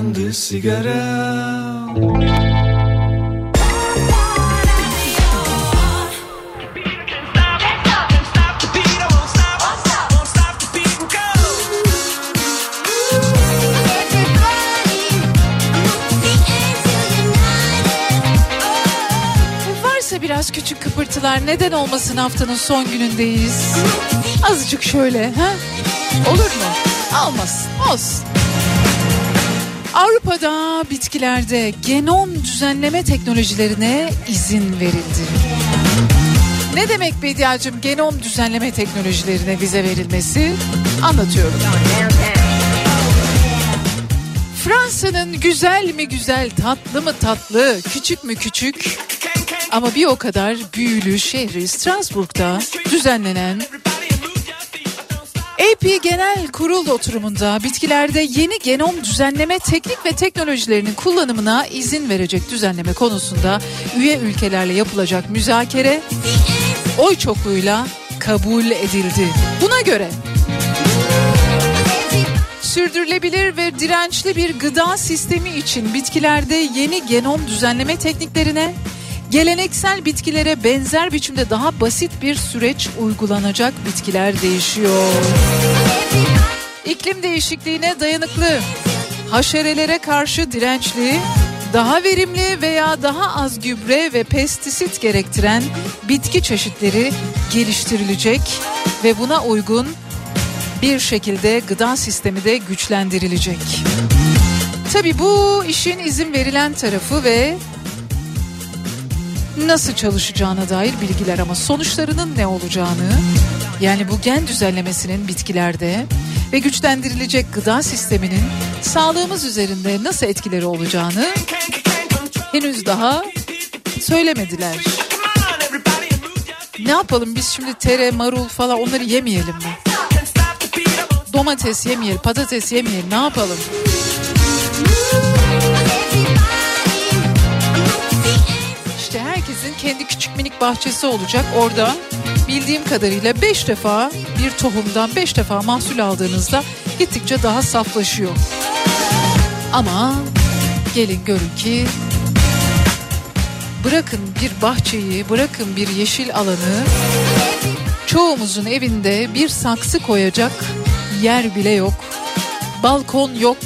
Yandı sigaram Varsa biraz küçük kıpırtılar neden olmasın haftanın son günündeyiz. Azıcık şöyle ha? Olur mu? Olmasın. Olsun. Avrupa'da bitkilerde genom düzenleme teknolojilerine izin verildi. Ne demek Bediacığım genom düzenleme teknolojilerine vize verilmesi? Anlatıyorum. Fransa'nın güzel mi güzel, tatlı mı tatlı, küçük mü küçük ama bir o kadar büyülü şehri Strasbourg'da düzenlenen AP Genel Kurul oturumunda bitkilerde yeni genom düzenleme teknik ve teknolojilerinin kullanımına izin verecek düzenleme konusunda üye ülkelerle yapılacak müzakere oy çokluğuyla kabul edildi. Buna göre sürdürülebilir ve dirençli bir gıda sistemi için bitkilerde yeni genom düzenleme tekniklerine geleneksel bitkilere benzer biçimde daha basit bir süreç uygulanacak bitkiler değişiyor. İklim değişikliğine dayanıklı, haşerelere karşı dirençli, daha verimli veya daha az gübre ve pestisit gerektiren bitki çeşitleri geliştirilecek ve buna uygun bir şekilde gıda sistemi de güçlendirilecek. Tabii bu işin izin verilen tarafı ve nasıl çalışacağına dair bilgiler ama sonuçlarının ne olacağını yani bu gen düzenlemesinin bitkilerde ve güçlendirilecek gıda sisteminin sağlığımız üzerinde nasıl etkileri olacağını henüz daha söylemediler. Ne yapalım biz şimdi tere, marul falan onları yemeyelim mi? Domates yemeyelim, patates yemeyelim ne yapalım? Kendi küçük minik bahçesi olacak. Orada bildiğim kadarıyla 5 defa bir tohumdan 5 defa mahsul aldığınızda gittikçe daha saflaşıyor. Ama gelin görün ki bırakın bir bahçeyi, bırakın bir yeşil alanı çoğumuzun evinde bir saksı koyacak yer bile yok. Balkon yok.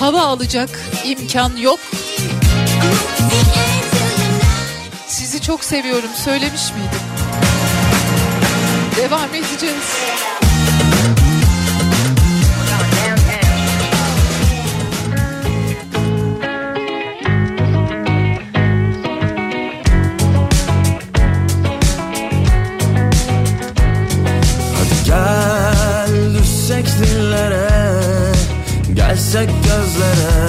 Hava alacak imkan yok. Çok seviyorum söylemiş miydim? Devam edeceğiz. Gelsek gözlere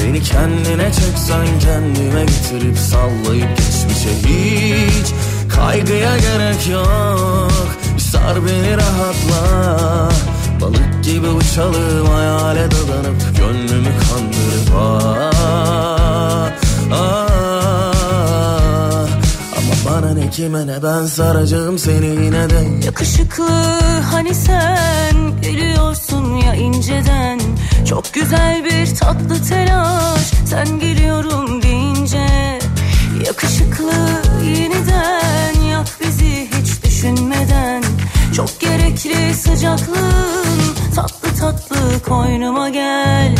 Beni kendine çeksen kendime getirip sallayıp geçmişe hiç. Kaygıya gerek yok. Bir sar beni rahatla. Balık gibi uçalım hayale dadanıp Gönlümü kandırıp ah, ah. Ama bana ne kime ne ben saracağım seni yine de. Yakışıklı hani sen gülüyorsun ya inceden. Çok güzel bir tatlı telaş sen geliyorum deyince Yakışıklı yeniden yak bizi hiç düşünmeden. Çok gerekli sıcaklığın tatlı tatlı koynuma gel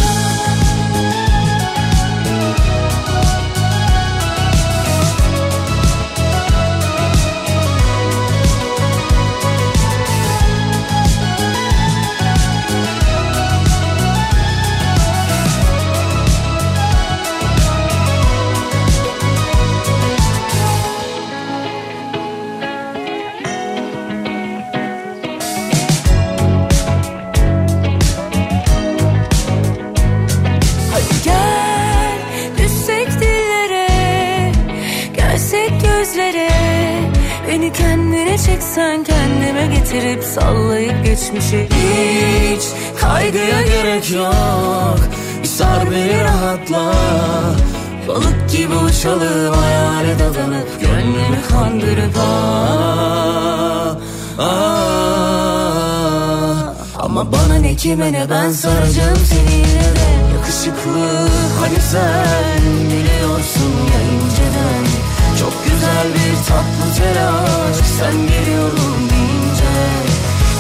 geçmişe Hiç kaygıya gerek yok. Bir sar beni rahatla. Balık gibi uçalım hayale dadanıp Gönlünü kandırıp ah, ah. Ama bana ne kime ne ben saracağım seni yine de. Yakışıklı hani sen biliyorsun ya inceden Çok güzel bir tatlı telaş sen geliyorum deyince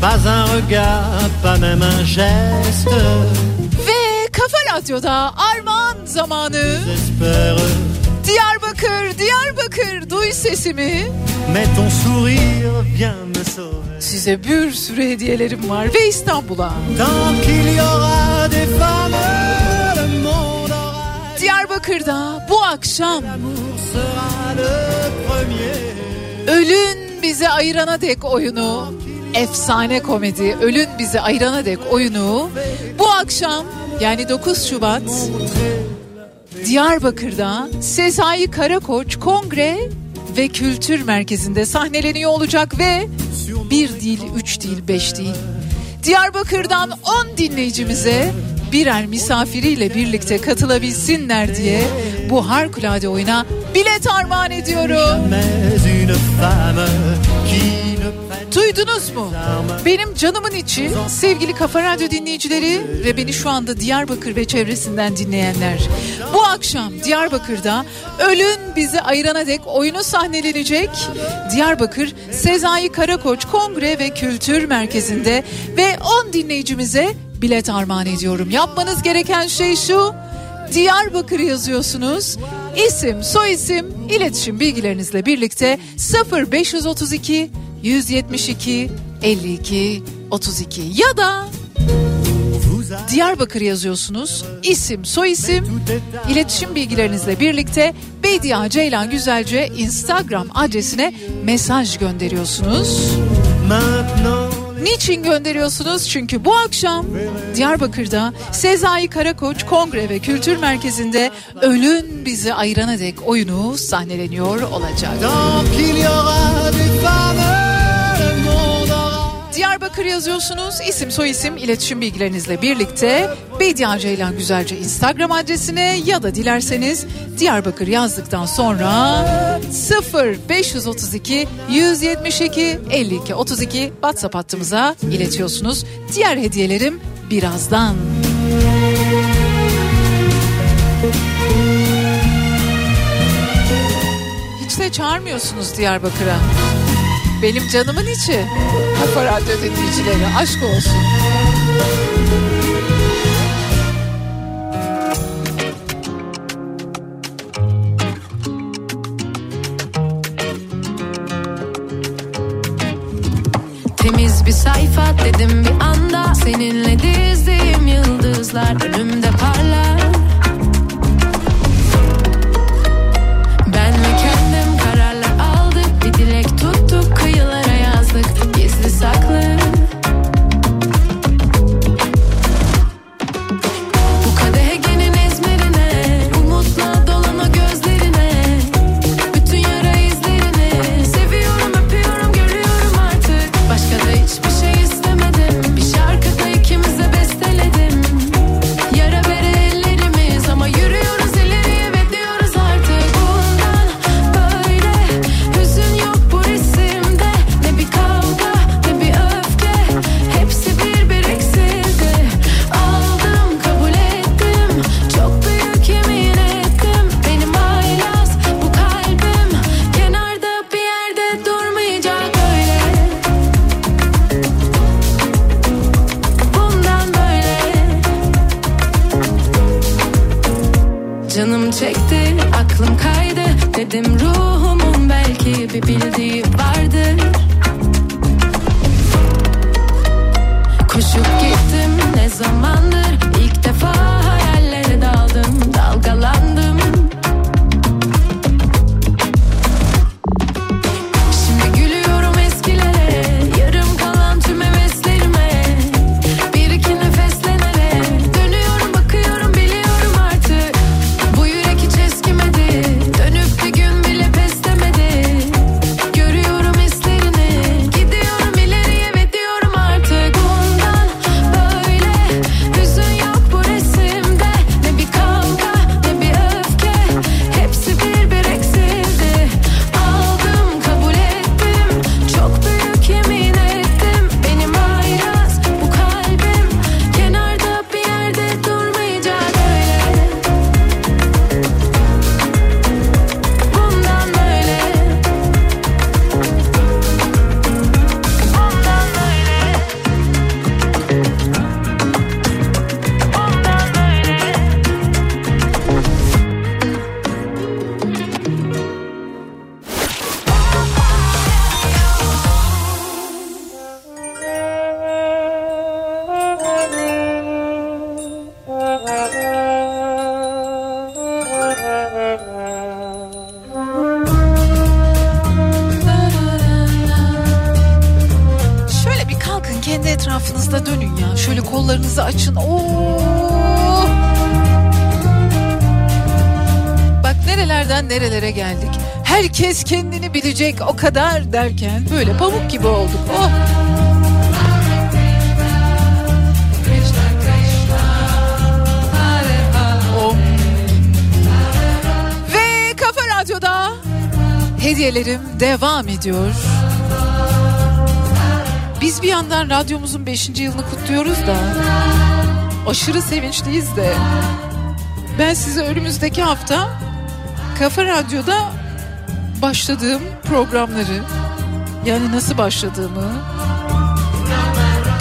Pas un regard, pas même un geste. Ve Kafa Radyo'da armağan zamanı. Diyarbakır, Diyarbakır duy sesimi. mais ton sourire vient me sauver. Size bir sürü hediyelerim var ve İstanbul'a. Tant qu'il y aura des femmes, le monde aura Diyarbakır'da bu akşam. Ölün bizi ayırana dek oyunu efsane komedi Ölün bizi ayırana dek oyunu bu akşam yani 9 Şubat Diyarbakır'da Sezai Karakoç Kongre ve Kültür Merkezi'nde sahneleniyor olacak ve bir değil, üç değil, beş değil. Diyarbakır'dan 10 dinleyicimize birer misafiriyle birlikte katılabilsinler diye bu harikulade oyuna bilet armağan ediyorum. Duydunuz mu? Benim canımın içi sevgili Kafa Radyo dinleyicileri ve beni şu anda Diyarbakır ve çevresinden dinleyenler. Bu akşam Diyarbakır'da Ölün Bizi Ayırana Dek oyunu sahnelenecek. Diyarbakır Sezai Karakoç Kongre ve Kültür Merkezi'nde ve 10 dinleyicimize bilet armağan ediyorum. Yapmanız gereken şey şu. Diyarbakır yazıyorsunuz. İsim, soyisim, iletişim bilgilerinizle birlikte 0532 172 52 32 ya da Diyarbakır yazıyorsunuz. İsim, soyisim, iletişim bilgilerinizle birlikte Bediye Ceylan Güzelce Instagram adresine mesaj gönderiyorsunuz. Niçin gönderiyorsunuz? Çünkü bu akşam Diyarbakır'da Sezai Karakoç Kongre ve Kültür Merkezi'nde Ölün Bizi Ayırana Dek oyunu sahneleniyor olacak. Diyarbakır yazıyorsunuz. İsim soyisim iletişim bilgilerinizle birlikte Bediye Ceylan Güzelce Instagram adresine ya da dilerseniz Diyarbakır yazdıktan sonra 0 532 172 52 32 WhatsApp hattımıza iletiyorsunuz. Diğer hediyelerim birazdan. Hiç de çağırmıyorsunuz Diyarbakır'a. Benim canımın içi. Kafa Radyo dinleyicileri aşk olsun. Temiz bir sayfa dedim bir anda Seninle dizdiğim yıldızlar önümde parlar aklım kaydı Dedim ruhumun belki bir bildiği vardır. Koşup gittim ne zamandır kendini bilecek o kadar derken böyle pamuk gibi olduk. Oh. Om. Ve Kafa Radyo'da hediyelerim devam ediyor. Biz bir yandan radyomuzun 5. yılını kutluyoruz da aşırı sevinçliyiz de ben size önümüzdeki hafta Kafa Radyo'da başladığım programları yani nasıl başladığımı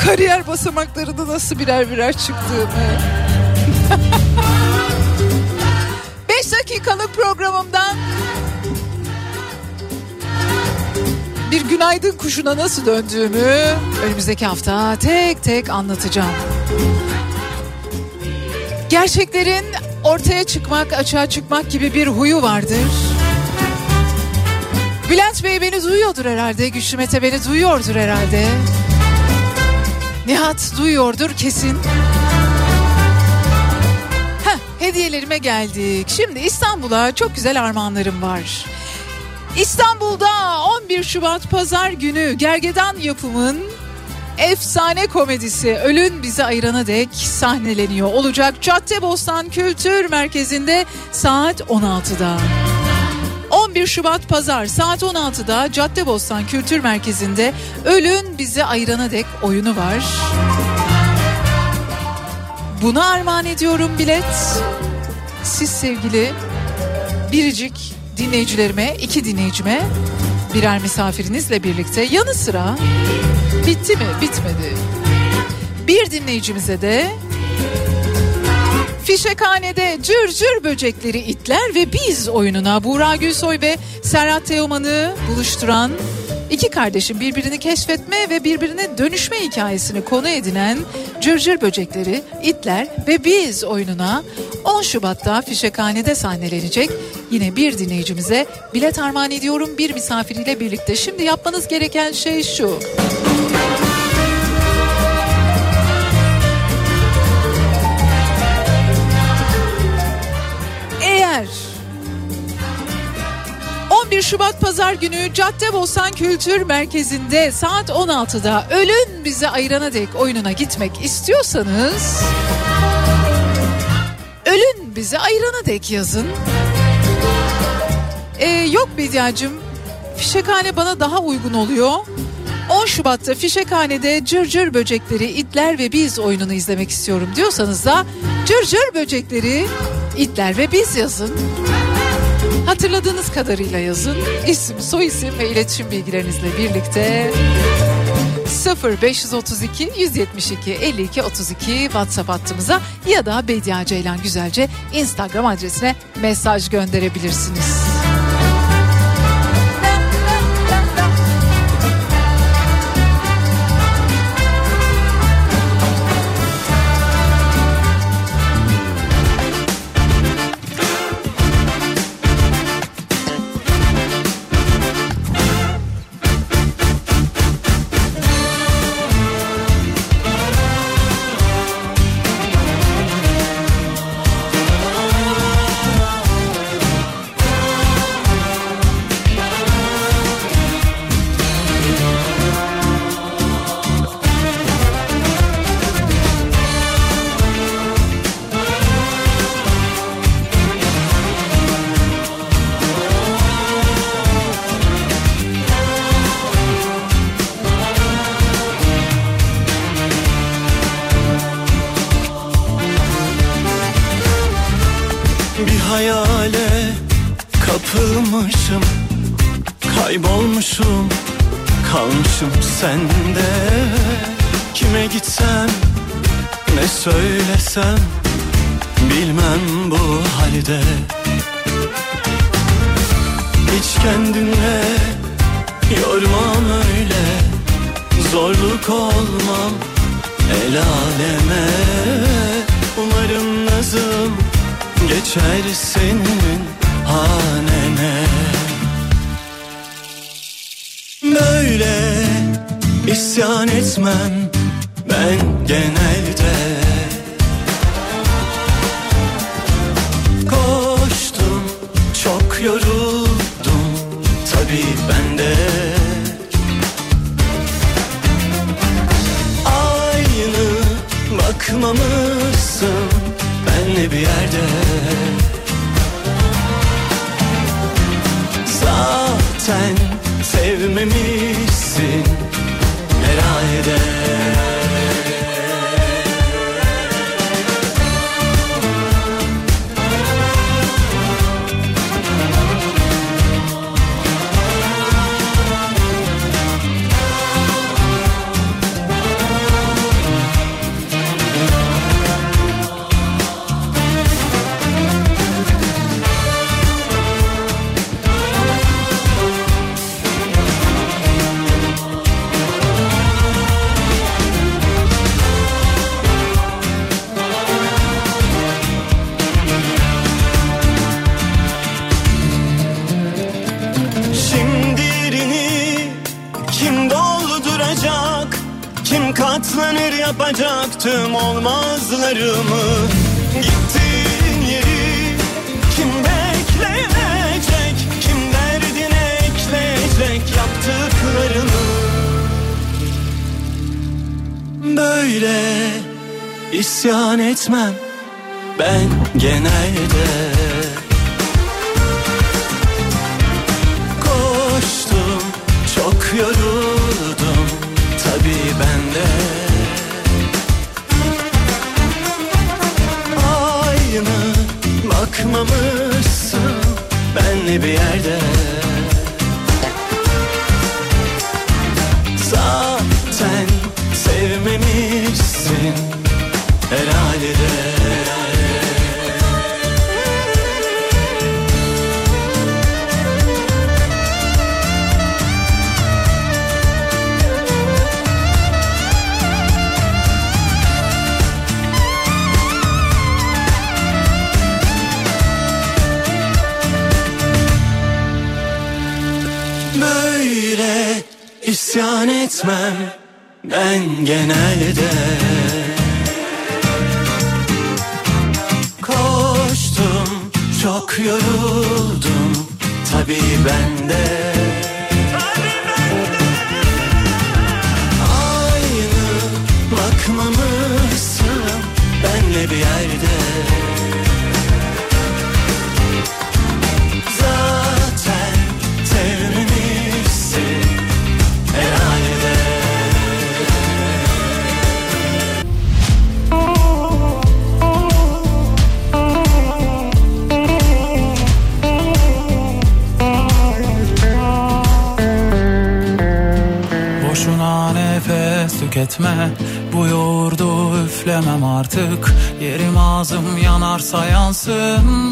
kariyer basamaklarında nasıl birer birer çıktığımı 5 dakikalık programımdan bir günaydın kuşuna nasıl döndüğümü önümüzdeki hafta tek tek anlatacağım. Gerçeklerin ortaya çıkmak, açığa çıkmak gibi bir huyu vardır. Bülent Bey beni duyuyordur herhalde, Güçlü Mete beni duyuyordur herhalde. Nihat duyuyordur kesin. Heh, hediyelerime geldik. Şimdi İstanbul'a çok güzel armağanlarım var. İstanbul'da 11 Şubat Pazar günü Gergedan yapımın efsane komedisi Ölün Bizi Ayırana Dek sahneleniyor. Olacak Caddebostan Kültür Merkezi'nde saat 16'da. 11 Şubat Pazar saat 16'da Caddebostan Kültür Merkezi'nde Ölün Bizi Ayırana Dek oyunu var. Buna armağan ediyorum bilet. Siz sevgili biricik dinleyicilerime, iki dinleyicime birer misafirinizle birlikte yanı sıra bitti mi? Bitmedi. Bir dinleyicimize de Fişekhane'de cır cır böcekleri itler ve biz oyununa Buğra Gülsoy ve Serhat Teoman'ı buluşturan iki kardeşin birbirini keşfetme ve birbirine dönüşme hikayesini konu edinen Cırcır Böcekleri, İtler ve Biz oyununa 10 Şubat'ta Fişekhane'de sahnelenecek. Yine bir dinleyicimize bilet armağan ediyorum bir misafiriyle birlikte. Şimdi yapmanız gereken şey şu. Eğer 11 Şubat Pazar günü Caddebostan Kültür Merkezi'nde saat 16'da Ölün Bizi Ayırana Dek oyununa gitmek istiyorsanız Ölün Bizi Ayırana Dek yazın. Ee, yok Bediacığım Fişekhane bana daha uygun oluyor. 10 Şubat'ta Fişekhane'de Cırcır Böcekleri, İtler ve Biz oyununu izlemek istiyorum diyorsanız da Cırcır Böcekleri, İtler ve Biz yazın. Hatırladığınız kadarıyla yazın. İsim, soyisim ve iletişim bilgilerinizle birlikte 0532 172 52 32 WhatsApp hattımıza ya da Bedia Ceylan Güzelce Instagram adresine mesaj gönderebilirsiniz. bir yerde.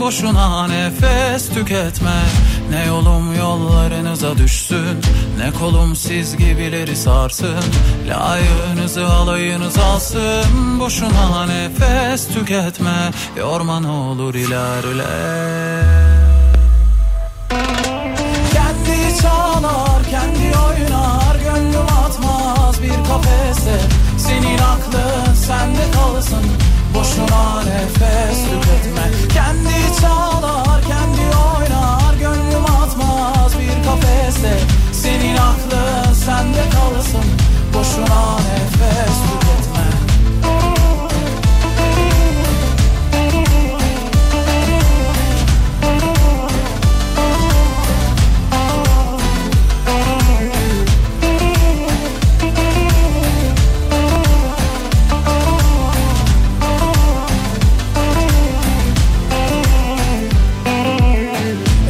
boşuna nefes tüketme. Ne yolum yollarınıza düşsün Ne kolum siz gibileri sarsın. Layığınızı alayınız alsın Boşuna nefes tüketme. Yorman olur ilerle. Boşuna nefes tüketme.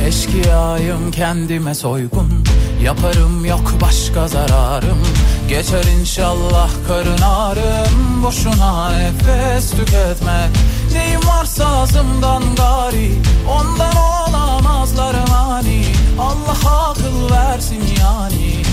Eşkıyayım kendime soygun. Yaparım yok başka zararım. Geçer inşallah karın ağrım Boşuna nefes tüketme. Neyim varsa ağzımdan gari Ondan olamazlar mani. Allah akıl versin yani.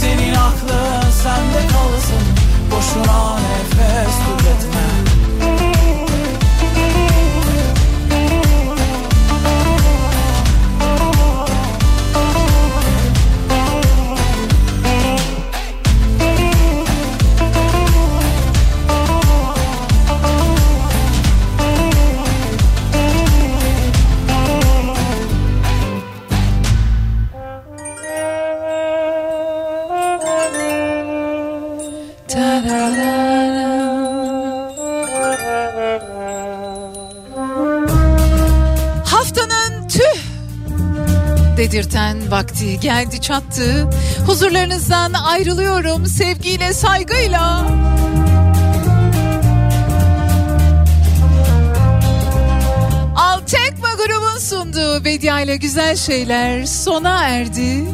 Senin aklın sende kalsın. Boşuna nefes tüketme dedirten vakti geldi çattı. Huzurlarınızdan ayrılıyorum sevgiyle saygıyla. Altekma grubun sunduğu Bedia ile güzel şeyler sona erdi.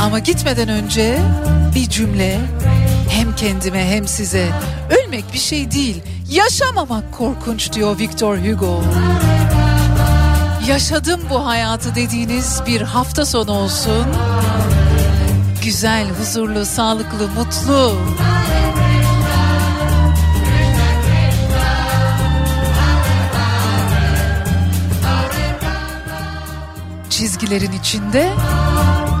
Ama gitmeden önce bir cümle hem kendime hem size ölmek bir şey değil yaşamamak korkunç diyor Victor Hugo. Yaşadım bu hayatı dediğiniz bir hafta sonu olsun. Güzel, huzurlu, sağlıklı, mutlu. Çizgilerin içinde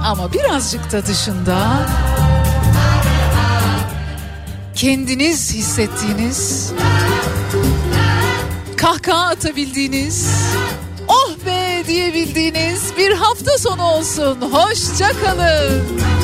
ama birazcık da dışında kendiniz hissettiğiniz kahkaha atabildiğiniz diyebildiğiniz bir hafta sonu olsun. Hoşça kalın.